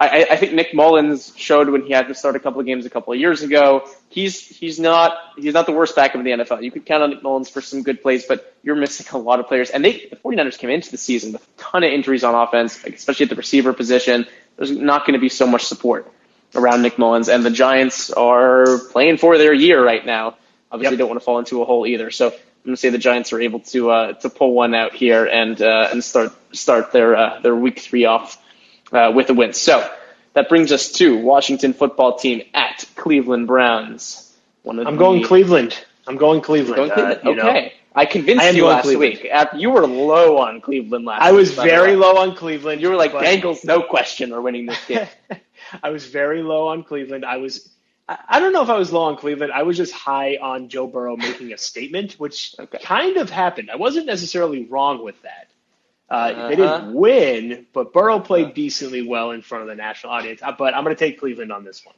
I, I think Nick Mullens showed when he had to start a couple of games a couple of years ago. He's he's not he's not the worst backup in the NFL. You could count on Nick Mullens for some good plays, but you're missing a lot of players. And they the 49ers came into the season with a ton of injuries on offense, especially at the receiver position. There's not going to be so much support around Nick Mullens, and the Giants are playing for their year right now. Obviously, yep. don't want to fall into a hole either. So I'm going to say the Giants are able to uh, to pull one out here and uh, and start start their uh, their week three off uh, with a win. So that brings us to Washington football team at Cleveland Browns. One of I'm the, going Cleveland. I'm going Cleveland. Going Cleveland. Uh, okay. Know. I convinced I you last Cleveland. week. You were low on Cleveland last I was week, very low on Cleveland. You were like, Bengals, no question, are winning this game. I was very low on Cleveland. I was I don't know if I was low on Cleveland. I was just high on Joe Burrow making a statement, which okay. kind of happened. I wasn't necessarily wrong with that. Uh, uh-huh. They didn't win, but Burrow played uh-huh. decently well in front of the national audience. Uh, but I'm going to take Cleveland on this one.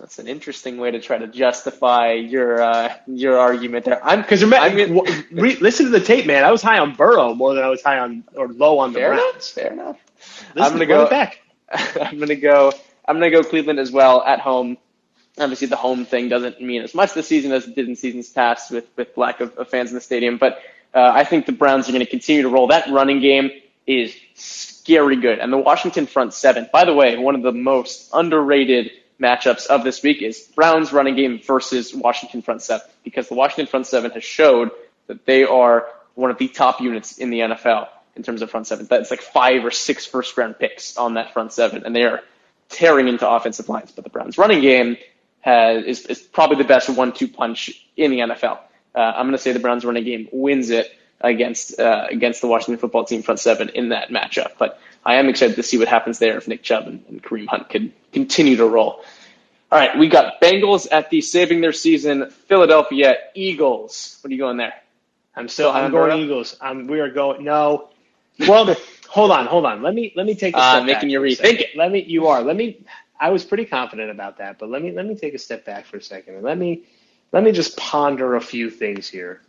That's an interesting way to try to justify your uh, your argument there. I'm because listen to the tape, man. I was high on Burrow more than I was high on or low on the fair Browns. Enough, fair enough. Listen, I'm gonna go back. I'm gonna go. I'm gonna go Cleveland as well at home. Obviously, the home thing doesn't mean as much this season as it did in seasons past with with lack of, of fans in the stadium. But uh, I think the Browns are going to continue to roll. That running game is scary good, and the Washington front seven. By the way, one of the most underrated matchups of this week is Browns running game versus Washington front seven because the Washington front seven has showed that they are one of the top units in the NFL in terms of front seven. That's like five or six first round picks on that front seven, and they are tearing into offensive lines. But the Browns running game has, is, is probably the best one two punch in the NFL. Uh, I'm going to say the Browns running game wins it against uh, against the Washington football team front seven in that matchup. But I am excited to see what happens there if Nick Chubb and, and Kareem Hunt can continue to roll. All right, we got Bengals at the saving their season Philadelphia Eagles. What are you going there? I'm still. I'm going? Eagles. I'm. We are going. No. Well, hold on, hold on. Let me let me take. A step uh, making you rethink it. Let me. You are. Let me. I was pretty confident about that, but let me let me take a step back for a second and let me let me just ponder a few things here.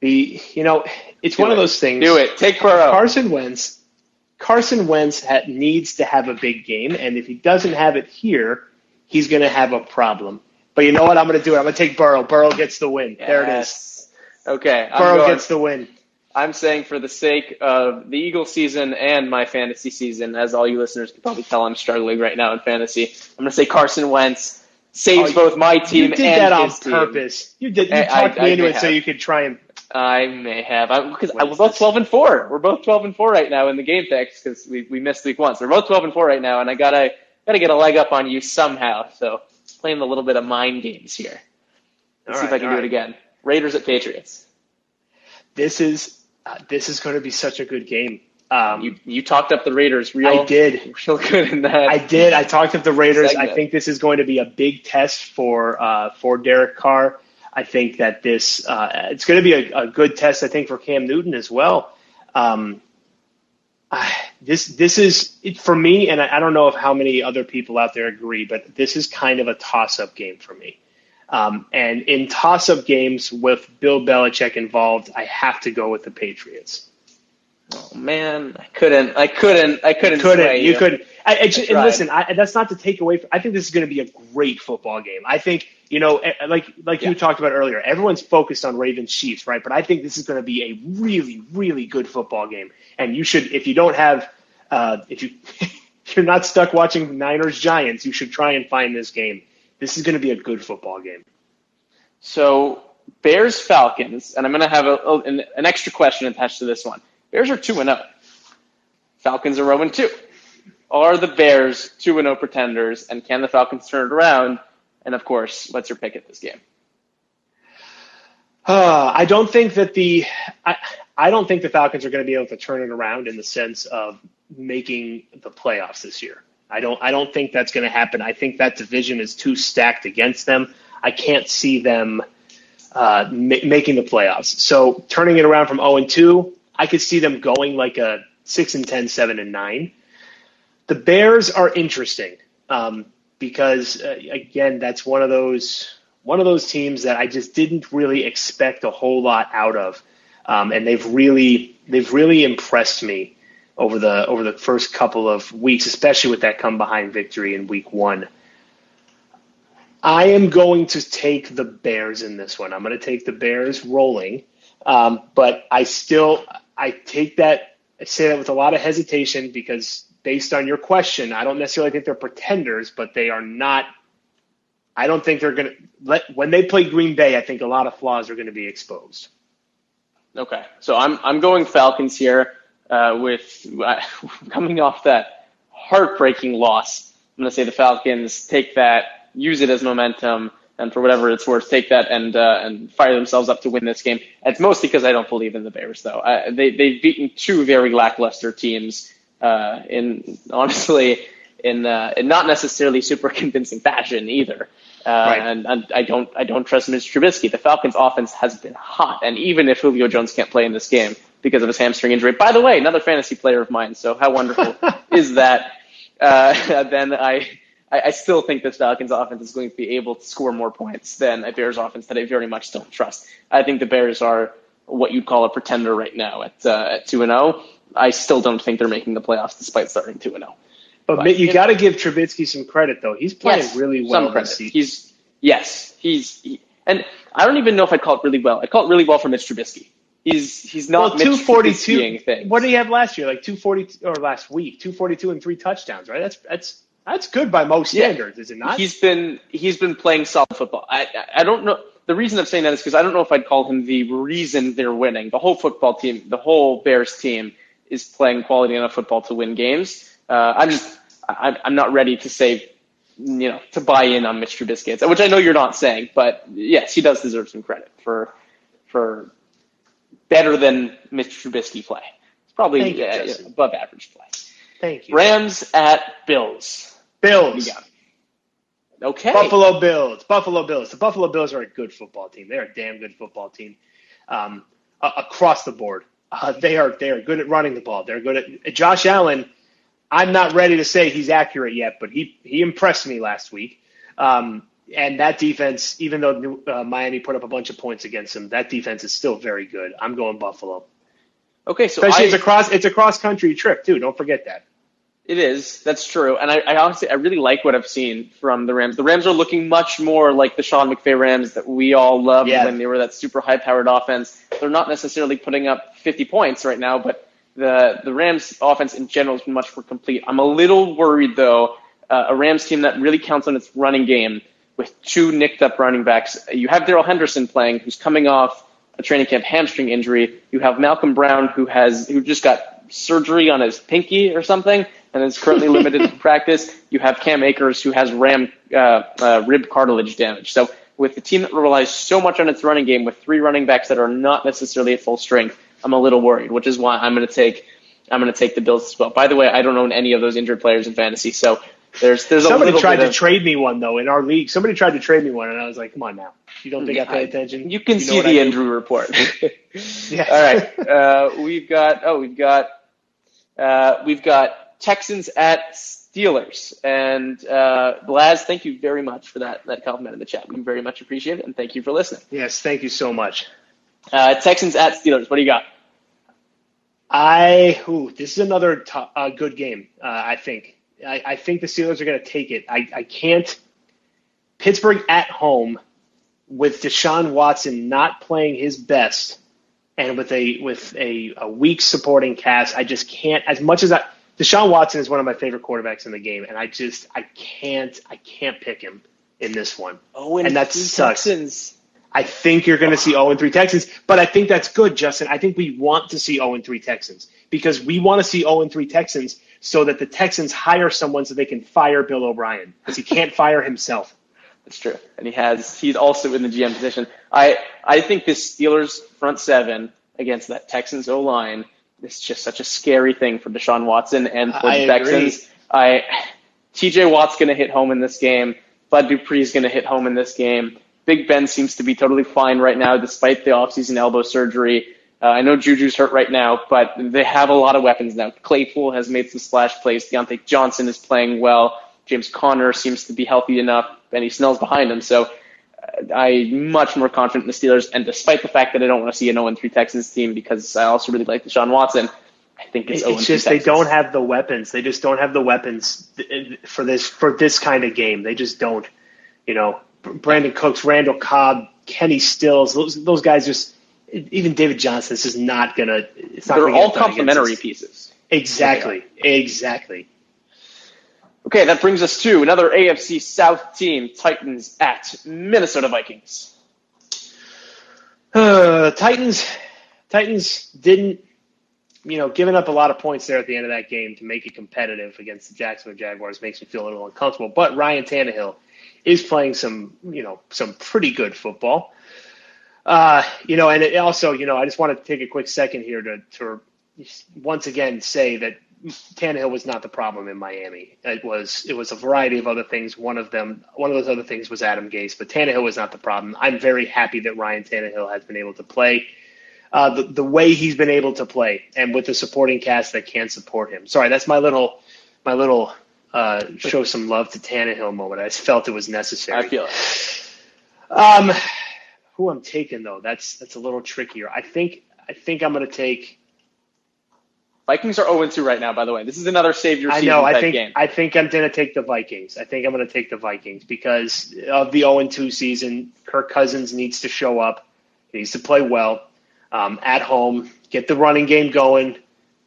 The you know it's Do one it. of those things. Do it. Take Burrow. Carson Wentz Carson Wentz ha- needs to have a big game, and if he doesn't have it here, he's going to have a problem. But you know what? I'm going to do it. I'm going to take Burrow. Burrow gets the win. Yes. There it is. Okay. Burrow going, gets the win. I'm saying for the sake of the Eagle season and my fantasy season, as all you listeners can probably tell, I'm struggling right now in fantasy. I'm going to say Carson Wentz saves oh, both my team you did and that on purpose. Team. You did. You talked I, me I into it have. so you could try and I may have. Because we're both 12 and 4. We're both 12 and 4 right now in the game picks because we, we missed week one. So we're both 12 and 4 right now, and I gotta gotta get a leg up on you somehow. So playing a little bit of mind games here. Let's all see right, if I can do right. it again. Raiders at Patriots. This is uh, this is going to be such a good game. Um, you you talked up the Raiders real. I did. Real good in that. I did. I talked up the Raiders. Segment. I think this is going to be a big test for uh, for Derek Carr. I think that this uh, it's going to be a, a, good test. I think for Cam Newton as well. Um, I, this this is it, for me, and I, I, don't know if how many other people out there agree, but this is kind of a toss-up game for me. Um, and in toss-up games with Bill Belichick involved, I have to go with the Patriots. Oh man, I couldn't, I couldn't, I couldn't. You couldn't. You, you couldn't. I, I, and listen, I, that's not to take away. From, I think this is going to be a great football game. I think you know, eh, like like yeah. you talked about earlier, everyone's focused on Ravens Chiefs, right? But I think this is going to be a really, really good football game. And you should, if you don't have, uh, if you if you're not stuck watching Niners Giants, you should try and find this game. This is going to be a good football game. So Bears Falcons, and I'm going to have a, an, an extra question attached to this one. Bears are two and zero. Oh. Falcons are zero and two. Are the Bears two and zero oh pretenders, and can the Falcons turn it around? And of course, what's your pick at this game? Uh, I don't think that the I, I don't think the Falcons are going to be able to turn it around in the sense of making the playoffs this year. I don't I don't think that's going to happen. I think that division is too stacked against them. I can't see them uh, ma- making the playoffs. So turning it around from 0 and 2, I could see them going like a 6 and 10, 7 and 9. The Bears are interesting um, because uh, again, that's one of those one of those teams that I just didn't really expect a whole lot out of, um, and they've really they've really impressed me over the over the first couple of weeks, especially with that come behind victory in week one. I am going to take the Bears in this one. I'm going to take the Bears rolling, um, but I still I take that I say that with a lot of hesitation because based on your question, I don't necessarily think they're pretenders, but they are not. I don't think they're going to let when they play Green Bay. I think a lot of flaws are going to be exposed. Okay, so I'm I'm going Falcons here uh, with uh, coming off that heartbreaking loss. I'm going to say the Falcons take that, use it as momentum, and for whatever it's worth, take that and uh, and fire themselves up to win this game. It's mostly because I don't believe in the Bears, though. they they've beaten two very lackluster teams. Uh, in honestly, in uh, in not necessarily super convincing fashion either. Uh, right. and, and, I don't I don't trust Mitch Trubisky. The Falcons' offense has been hot, and even if Julio Jones can't play in this game because of his hamstring injury, by the way, another fantasy player of mine. So how wonderful is that? Uh, then I, I I still think this Falcons' offense is going to be able to score more points than a Bears' offense that I very much don't trust. I think the Bears are what you'd call a pretender right now at uh, at two and zero. Oh. I still don't think they're making the playoffs despite starting two and zero. But, but you got to give Trubisky some credit though. He's playing yes, really well this season. He's yes, he's he, and I don't even know if I'd call it really well. I call it really well for Mitch Trubisky. He's he's not well, two forty two. What did he have last year? Like two forty or last week, two forty two and three touchdowns. Right? That's that's that's good by most standards, yeah. is it not? He's been he's been playing solid football. I I don't know. The reason I'm saying that is because I don't know if I'd call him the reason they're winning. The whole football team, the whole Bears team, is playing quality enough football to win games. Uh, I'm just I'm not ready to say, you know, to buy in on Mitch Trubisky, which I know you're not saying, but yes, he does deserve some credit for for better than Mitch Trubisky play. It's probably you, uh, above average play. Thank you. Rams at Bills. Bills. Okay. Buffalo Bills. Buffalo Bills. The Buffalo Bills are a good football team. They're a damn good football team um, uh, across the board. Uh, they are they are good at running the ball. They're good at Josh Allen I'm not ready to say he's accurate yet, but he he impressed me last week. Um, and that defense, even though uh, Miami put up a bunch of points against him, that defense is still very good. I'm going Buffalo. Okay, so especially I, it's a cross it's a cross country trip too. Don't forget that. It is. That's true. And I, I, honestly, I really like what I've seen from the Rams. The Rams are looking much more like the Sean McVay Rams that we all loved yeah. when they were that super high powered offense. They're not necessarily putting up 50 points right now, but the the Rams offense in general been much more complete. I'm a little worried though. Uh, a Rams team that really counts on its running game with two nicked up running backs. You have Darrell Henderson playing, who's coming off a training camp hamstring injury. You have Malcolm Brown, who has who just got surgery on his pinky or something, and is currently limited to practice. You have Cam Akers, who has ram uh, uh, rib cartilage damage. So with the team that relies so much on its running game, with three running backs that are not necessarily at full strength, I'm a little worried, which is why I'm going to take I'm going to take the Bills as well. By the way, I don't own any of those injured players in fantasy, so there's there's somebody tried to of, trade me one though in our league. Somebody tried to trade me one, and I was like, come on now, you don't think I pay attention? You can you see the injury report. yeah. All right, uh, we've got oh we've got uh, we've got Texans at Steelers, and uh, Blaz, thank you very much for that that compliment in the chat. We very much appreciate it, and thank you for listening. Yes, thank you so much. Uh, Texans at Steelers. What do you got? I ooh, this is another t- uh, good game. Uh, I think. I, I, think the Steelers are going to take it. I, I can't. Pittsburgh at home with Deshaun Watson not playing his best, and with a with a, a weak supporting cast, I just can't. As much as I, Deshaun Watson is one of my favorite quarterbacks in the game, and I just I can't I can't pick him in this one. Oh, and, and that sucks. Texans. I think you're going to see 0 3 Texans, but I think that's good, Justin. I think we want to see 0 3 Texans because we want to see 0 3 Texans so that the Texans hire someone so they can fire Bill O'Brien because he can't fire himself. That's true, and he has. He's also in the GM position. I I think this Steelers front seven against that Texans O line is just such a scary thing for Deshaun Watson and for I the Texans. Agree. I T.J. Watt's going to hit home in this game. Bud Dupree is going to hit home in this game. Big Ben seems to be totally fine right now, despite the offseason elbow surgery. Uh, I know Juju's hurt right now, but they have a lot of weapons now. Claypool has made some splash plays. Diontae Johnson is playing well. James Conner seems to be healthy enough. Benny Snell's behind him. So I'm much more confident in the Steelers. And despite the fact that I don't want to see an 0-3 Texans team because I also really like Deshaun Watson, I think it's, it's oh just they don't have the weapons. They just don't have the weapons for this for this kind of game. They just don't. You know, Brandin Cooks, Randall Cobb, Kenny Stills, those, those guys just even David Johnson. This is not gonna. It's not They're all complementary pieces. Exactly. Exactly. Okay, that brings us to another AFC South team, Titans at Minnesota Vikings. Uh, Titans, Titans didn't, you know, giving up a lot of points there at the end of that game to make it competitive against the Jacksonville Jaguars makes me feel a little uncomfortable. But Ryan Tannehill is playing some, you know, some pretty good football. Uh, you know, and it also, you know, I just want to take a quick second here to, to once again say that Tannehill was not the problem in Miami. It was it was a variety of other things. One of them, one of those other things was Adam Gase, but Tannehill was not the problem. I'm very happy that Ryan Tannehill has been able to play uh, the the way he's been able to play, and with the supporting cast that can support him. Sorry, that's my little my little uh, show some love to Tannehill moment. I just felt it was necessary. I feel it. Um, who I'm taking though, that's that's a little trickier. I think I think I'm going to take. Vikings are 0 2 right now, by the way. This is another save your I season know. I think game. I think I'm going to take the Vikings. I think I'm going to take the Vikings because of the 0 2 season. Kirk Cousins needs to show up. He needs to play well um, at home. Get the running game going,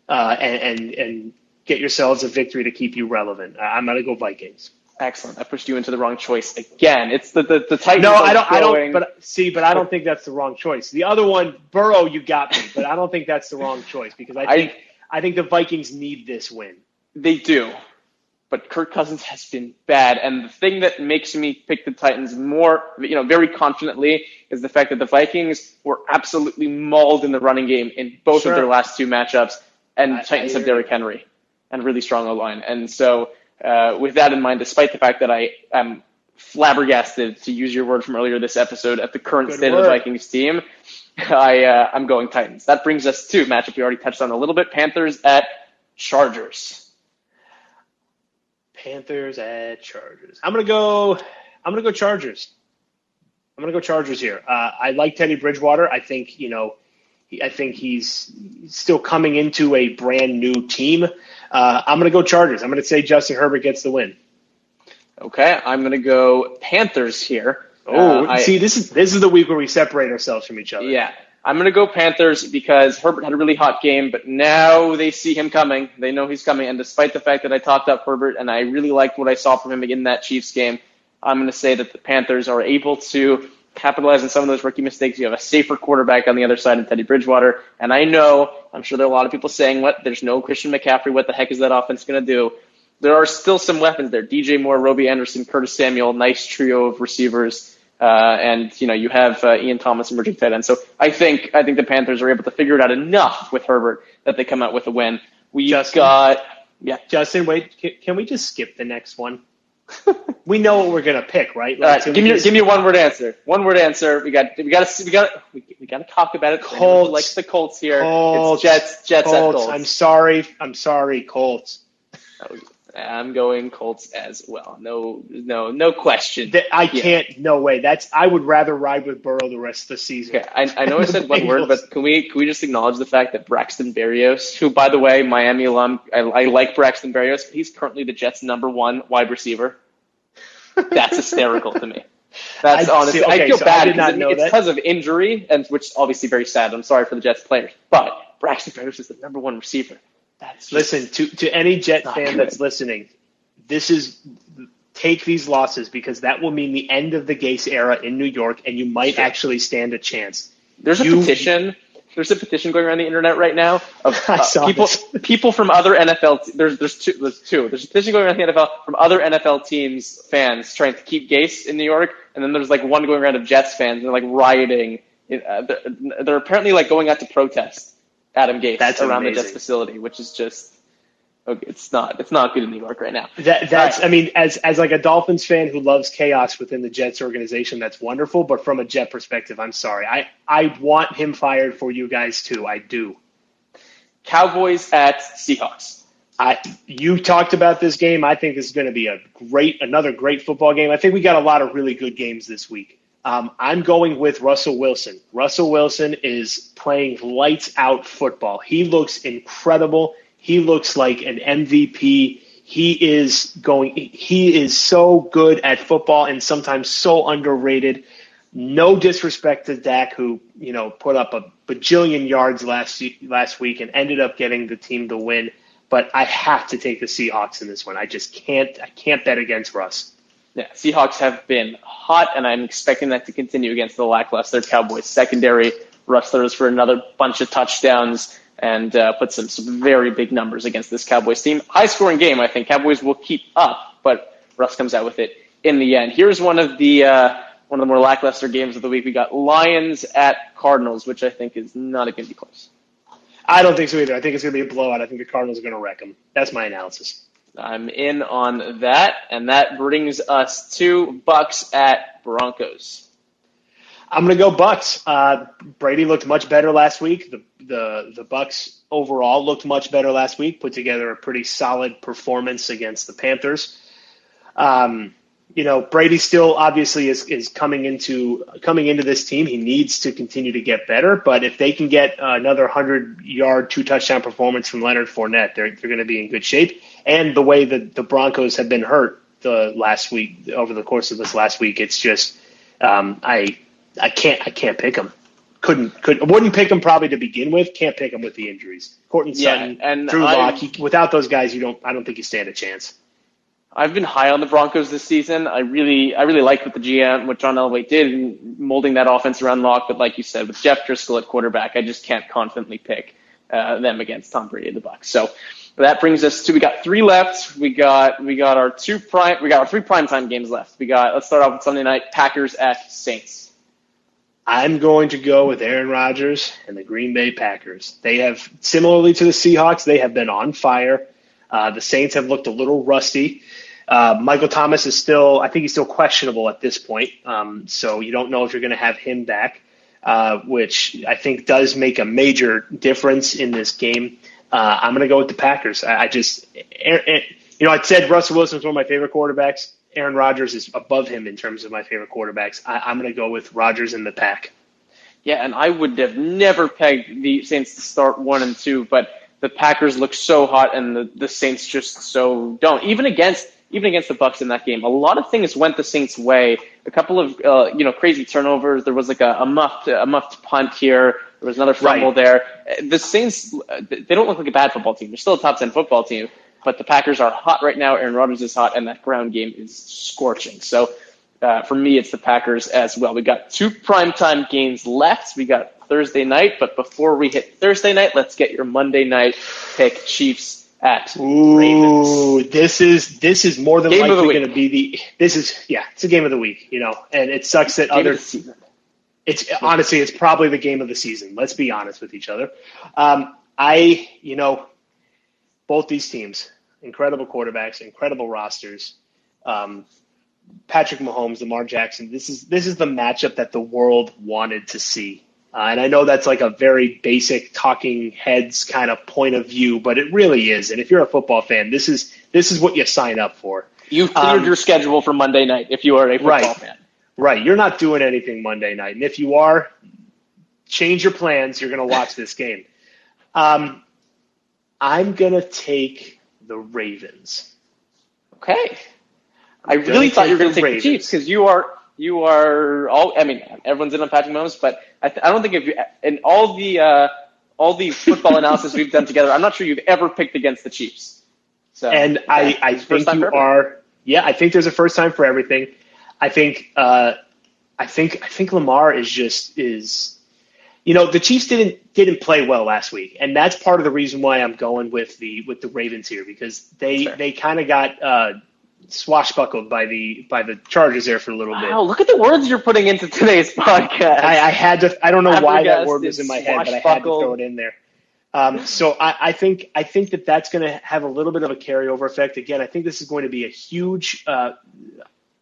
uh, and, and and get yourselves a victory to keep you relevant. I- I'm going to go Vikings. Excellent. I pushed you into the wrong choice again. It's the the, the Titans. No, I don't. I don't. But see, but I don't think that's the wrong choice. The other one, Burrow, you got me, but I don't think that's the wrong choice because I I- think I think the Vikings need this win. They do. But Kirk Cousins has been bad. And the thing that makes me pick the Titans more, you know, very confidently is the fact that the Vikings were absolutely mauled in the running game in both Sure. of their last two matchups. And I- Titans I have. Derrick Henry and really strong O line. And so, uh, with that in mind, despite the fact that I am flabbergasted, to use your word from earlier this episode, at the current Good state of the. Vikings team, I, uh, I'm going Titans. That brings us to matchup we already touched on a little bit Panthers at Chargers. Panthers at Chargers. I'm gonna go. I'm gonna go Chargers. I'm gonna go Chargers here. Uh, I like Teddy Bridgewater. I think you know. I think he's still coming into a brand new team. Uh, I'm gonna go Chargers. I'm gonna say Justin Herbert gets the win. Okay, I'm going to go Panthers here. Oh, Uh, I- see, this is this is the week where we separate ourselves from each other. Yeah, I'm going to go Panthers because Herbert had a really hot game, but now they see him coming. They know he's coming, and despite the fact that I talked up Herbert and I really liked what I saw from him in that Chiefs game, I'm going to say that the Panthers are able to capitalize on some of those rookie mistakes. You have a safer quarterback on the other side in Teddy Bridgewater, and I know I'm sure there are a lot of people saying, "What? There's no Christian McCaffrey. What the heck is that offense going to do?" There are still some weapons there. DJ Moore, Robby Anderson, Curtis Samuel, nice trio of receivers. Uh, and you know you have uh, Ian Thomas emerging tight end. So I think I think the Panthers are able to figure it out enough with Herbert that they come out with a win. We Justin? got yeah. Justin, wait, can, can we just skip the next one? we know what we're gonna pick, right? All right, give me just- give me a one word answer. One word answer. We got we got to we got we, we got to talk about it. Colts. like the Colts here. Colts. It's Jets Jets Colts. Colts. I'm sorry. I'm sorry, Colts. I'm going Colts as well. No no no question. I can't. No way. That's. I would rather ride with Burrow the rest of the season. Okay, I, I know I said one word, but can we can we just acknowledge the fact that Braxton Berrios, who by the way, Miami alum, I, I like Braxton Berrios, but he's currently the Jets' number one wide receiver. That's hysterical to me. That's I- honestly, see, I feel so I bad did not because it's that. because of injury, and which is obviously very sad. I'm sorry for the Jets players, but Braxton Berrios is the number one receiver. That's just- Listen to to any Jet fan good. that's listening. This is take these losses because that will mean the end of the Gase era in New York, and you might Sure. actually stand a chance. There's a petition. There's a petition going around the internet right now of I uh, saw people this. people from other NFL. Te- there's there's two there's two. There's a petition going around the NFL from other NFL teams fans trying to keep Gase in New York, and then there's like one going around of Jets fans. And They're like rioting. Uh, they're, they're apparently like going out to protest Adam Gase That's around the. Jets facility, which is just okay, it's not it's not good in New York right now. That that's. Right. I mean, as as like a Dolphins fan who loves chaos within the Jets organization, that's wonderful. But from a Jet perspective, I'm sorry. I I want him fired for you guys too. I do. Cowboys at Seahawks. I you talked about this game. I think this is going to be a great, another great football game. I think we got a lot of really good games this week. Um, I'm going with Russell Wilson. Russell Wilson is playing lights out football. He looks incredible. He looks like an MVP. He is going. He is so good at football and sometimes so underrated. No disrespect to Dak, who you know put up a bajillion yards last last week and ended up getting the team the win. But I have to take the Seahawks in this one. I just can't. I can't bet against Russ. Yeah, Seahawks have been hot, and I'm expecting that to continue against the lackluster Cowboys secondary. Russ throws for another bunch of touchdowns and uh, put some, some very big numbers against this Cowboys team. High scoring game. I think Cowboys will keep up, but Russ comes out with it in the end. Here's one of the uh, one of the more lackluster games of the week. We got Lions at Cardinals, which I think is not going to be close. I don't think so either. I think it's going to be a blowout. I think the Cardinals are going to wreck them. That's my analysis. I'm in on that, and that brings us to Bucs at Broncos. I'm going to go Bucs. Uh, Brady looked much better last week. The the the Bucs overall looked much better last week. Put together a pretty solid performance against the Panthers. Um, you know, Brady still obviously is, is coming into coming into this team. He needs to continue to get better. But if they can get another hundred yard, two touchdown performance from Leonard Fournette, they're they're going to be in good shape. And the way that the Broncos have been hurt the last week over the course of this last week, it's just um, I I can't I can't pick them. Couldn't could wouldn't pick them probably to begin with. Can't pick them with the injuries. Sutton, yeah, and Drew Lock. Without those guys, you don't. I don't think you stand a chance. I've been high on the Broncos this season. I really, I really liked what the GM, what John Elway did in molding that offense around Lock. But like you said, with Jeff Driskel at quarterback, I just can't confidently pick uh, them against Tom Brady and the Bucs. So that brings us to we got three left. We got we got our two prime we got our three primetime games left. We got let's start off with Sunday night Packers at Saints. I'm going to go with Aaron Rodgers and the Green Bay Packers. They have similarly to the Seahawks, they have been on fire. Uh, the Saints have looked a little rusty. Uh, Michael Thomas is still, I think he's still questionable at this point. Um, so you don't know if you're going to have him back, uh, which I think does make a major difference in this game. Uh, I'm going to go with the Packers. I, I just, you know, I said Russell Wilson is one of my favorite quarterbacks. Aaron Rodgers is above him in terms of my favorite quarterbacks. I, am going to go with Rodgers in the pack. Yeah, and I would have never pegged the Saints to start one and two, but the Packers look so hot, and the, the Saints just so don't. Even against even against the Bucs in that game, a lot of things went the Saints' way. A couple of uh, you know crazy turnovers. There was like a, a muffed a muffed punt here. There was another fumble right. there. The Saints, they don't look like a bad football team. They're still a top 10 football team, but the Packers are hot right now. Aaron Rodgers is hot, and that ground game is scorching. So uh, for me, it's the Packers as well. We got two primetime games left. We got Thursday night, but before we hit Thursday night, let's get your Monday night pick Chiefs at Ooh, Ravens. this is this is more than game likely going to be the this is yeah, it's a game of the week, you know, and it sucks that game other it's honestly, it's probably the game of the season. Let's be honest with each other. Um, I, you know, both these teams, incredible quarterbacks, incredible rosters. Um, Patrick Mahomes, Lamar Jackson. This is this is the matchup that the world wanted to see. Uh, and I know that's like a very basic talking heads kind of point of view, but it really is. And if you're a football fan, this is this is what you sign up for. You've cleared um, your schedule for Monday night if you are a football right. fan. Right. You're not doing anything Monday night. And if you are, change your plans. You're going to watch this game. Um, I'm going to take the Ravens. Okay. I really thought you were going to take the Chiefs because you are you are all. I mean, everyone's in on Patrick Mahomes, but I, th- I don't think if you in all the uh, all the football analysis we've done together, I'm not sure you've ever picked against the Chiefs. So, and I, I think you are. Yeah, I think there's a first time for everything. I think uh, I think I think Lamar is just is you know the Chiefs didn't didn't play well last week, and that's part of the reason why I'm going with the with the Ravens here because they they kind of got uh, swashbuckled by the by the charges there for a little wow, bit. Wow, look at the words you're putting into today's podcast. I, I had to. I don't know why that word was in my head, but I had to throw it in there. Um, so I, I, think I think that that's going to have a little bit of a carryover effect. Again, I think this is going to be a huge uh,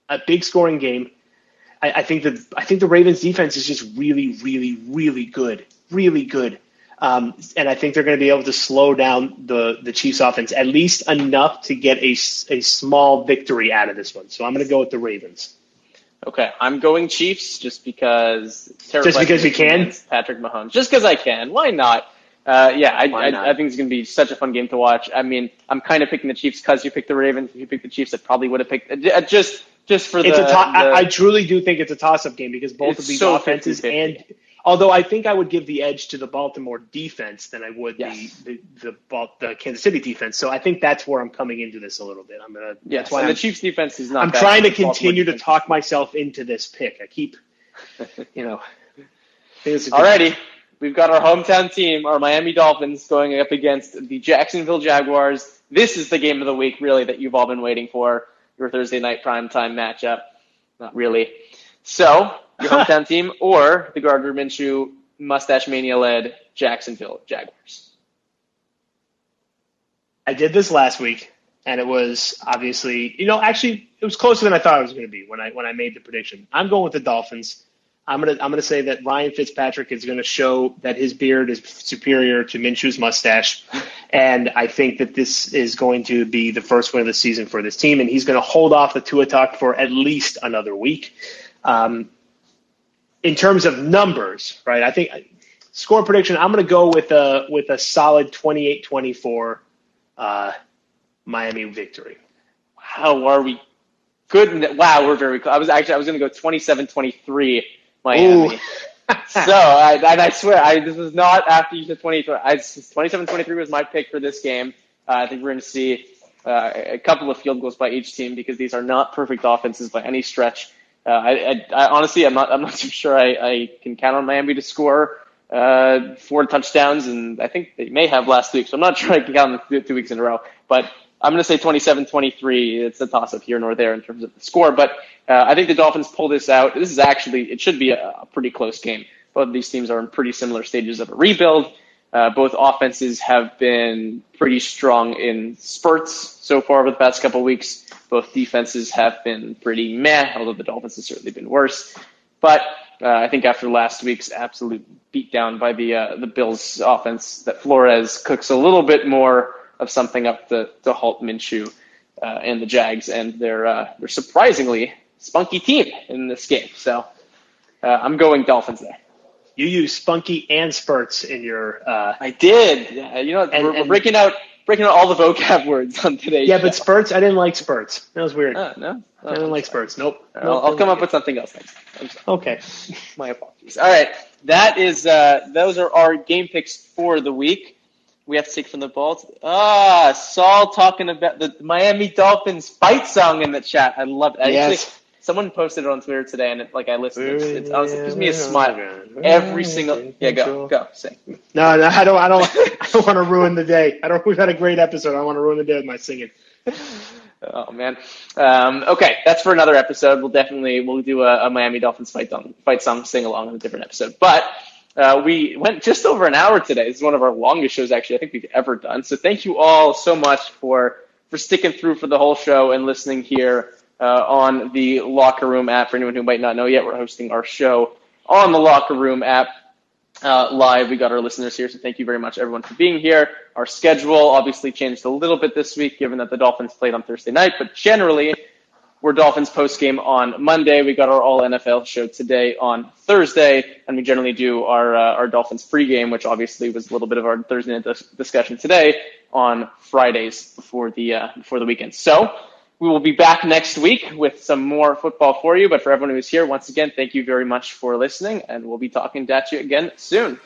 a big scoring game. I, I, think that I think the Ravens defense is just really, really, really good, really good. Um, and I think they're going to be able to slow down the the Chiefs offense at least enough to get a, a small victory out of this one. So I'm going to go with the Ravens. Okay, I'm going Chiefs just because. Just because you can, Patrick Mahomes. Just because I can. Why not? Uh, yeah, I, I, I, think it's going to be such a fun game to watch. I mean, I'm kind of picking the Chiefs because you picked the Ravens. If you picked the Chiefs, I probably would have picked uh, just just for it's the, a to- the I, I, truly do think it's a toss-up game because both of these so offenses 50-50. and although I think I would give the edge to the Baltimore defense than I would yes. the, the the the Kansas City defense. So I think that's where I'm coming into this a little bit. I'm gonna. Yes, that's why and I'm, the Chiefs defense is not. I'm trying to continue to talk myself into this pick. I keep, you know. Alrighty. We've got our hometown team, our Miami Dolphins, going up against the Jacksonville Jaguars. This is the game of the week, really, that you've all been waiting for your Thursday night primetime matchup. Not really. So, your hometown team or the Gardner Minshew mustache mania led Jacksonville Jaguars. I did this last week, and it was obviously, you know, actually, it was closer than I thought it was going to be when I when I made the prediction. I'm going with the Dolphins. I'm gonna I'm gonna say that Ryan Fitzpatrick is going to show that his beard is superior to Minshew's mustache, and I think that this is going to be the first win of the season for this team, and he's going to hold off the Tua talk for at least another week. Um, in terms of numbers, right? I think score prediction. I'm going to go with a with a solid 28-24 uh, Miami victory. How are we? Good. Wow, we're very close. I was actually I was going to go 27-23 Miami. so I, and I swear, I, this was not after you said 20. 27-23 was my pick for this game. Uh, I think we're going to see uh, a couple of field goals by each team because these are not perfect offenses by any stretch. Uh, I, I, I, honestly, I'm not, I'm not too sure I, I can count on Miami to score uh, four touchdowns, and I think they may have last week, so I'm not sure I can count on them two weeks in a row. But I'm going to say 27-23. It's a toss-up here nor there in terms of the score, but uh, I think the Dolphins pull this out. This is actually it should be a, a pretty close game. Both of these teams are in pretty similar stages of a rebuild. Uh, both offenses have been pretty strong in spurts so far over the past couple of weeks. Both defenses have been pretty meh, although the Dolphins have certainly been worse. But uh, I think after last week's absolute beatdown by the uh, the Bills offense, that Flores cooks a little bit more of something up to, to halt Minshew uh, and the Jags, and they're uh, they're surprisingly spunky team in this game. So uh, I'm going Dolphins there. You use spunky and spurts in your. Uh, I did. Yeah, you know, and, we're, and, we're, breaking out breaking out all the vocab words on today. Yeah, show. but spurts. I didn't like spurts. That was weird. Uh, no, I didn't like spurts. Nope. I'll, nope. I'll come up with something else next. Okay. My apologies. All right, that is uh, those are our game picks for the week. We have to take from the vault. Ah, Saul talking about the Miami Dolphins fight song in the chat. I love it. Yes. Someone posted it on Twitter today, and it, like I listened. It's, it's honestly, it gives me a smile every single. Yeah, go go sing. No, no, I don't. I don't. I don't want to ruin the day. I don't. We've had a great episode. I don't want to ruin the day with my singing. Oh man. Um, okay, that's for another episode. We'll definitely we'll do a, a Miami Dolphins fight song, fight song sing along in a different episode. But uh, we went just over an hour today. This is one of our longest shows, actually, I think we've ever done. So thank you all so much for for sticking through for the whole show and listening here uh, on the Locker Room app. For anyone who might not know yet, we're hosting our show on the Locker Room app uh, live. We got our listeners here, so thank you very much, everyone, for being here. Our schedule obviously changed a little bit this week, given that the Dolphins played on Thursday night, but generally we're Dolphins post game on Monday. We got our all NFL show today on Thursday, and we generally do our uh, our Dolphins pregame, which obviously was a little bit of our Thursday night dis- discussion today on Fridays before the uh, before the weekend. So we will be back next week with some more football for you. But for everyone who's here, once again, thank you very much for listening, and we'll be talking to you again soon.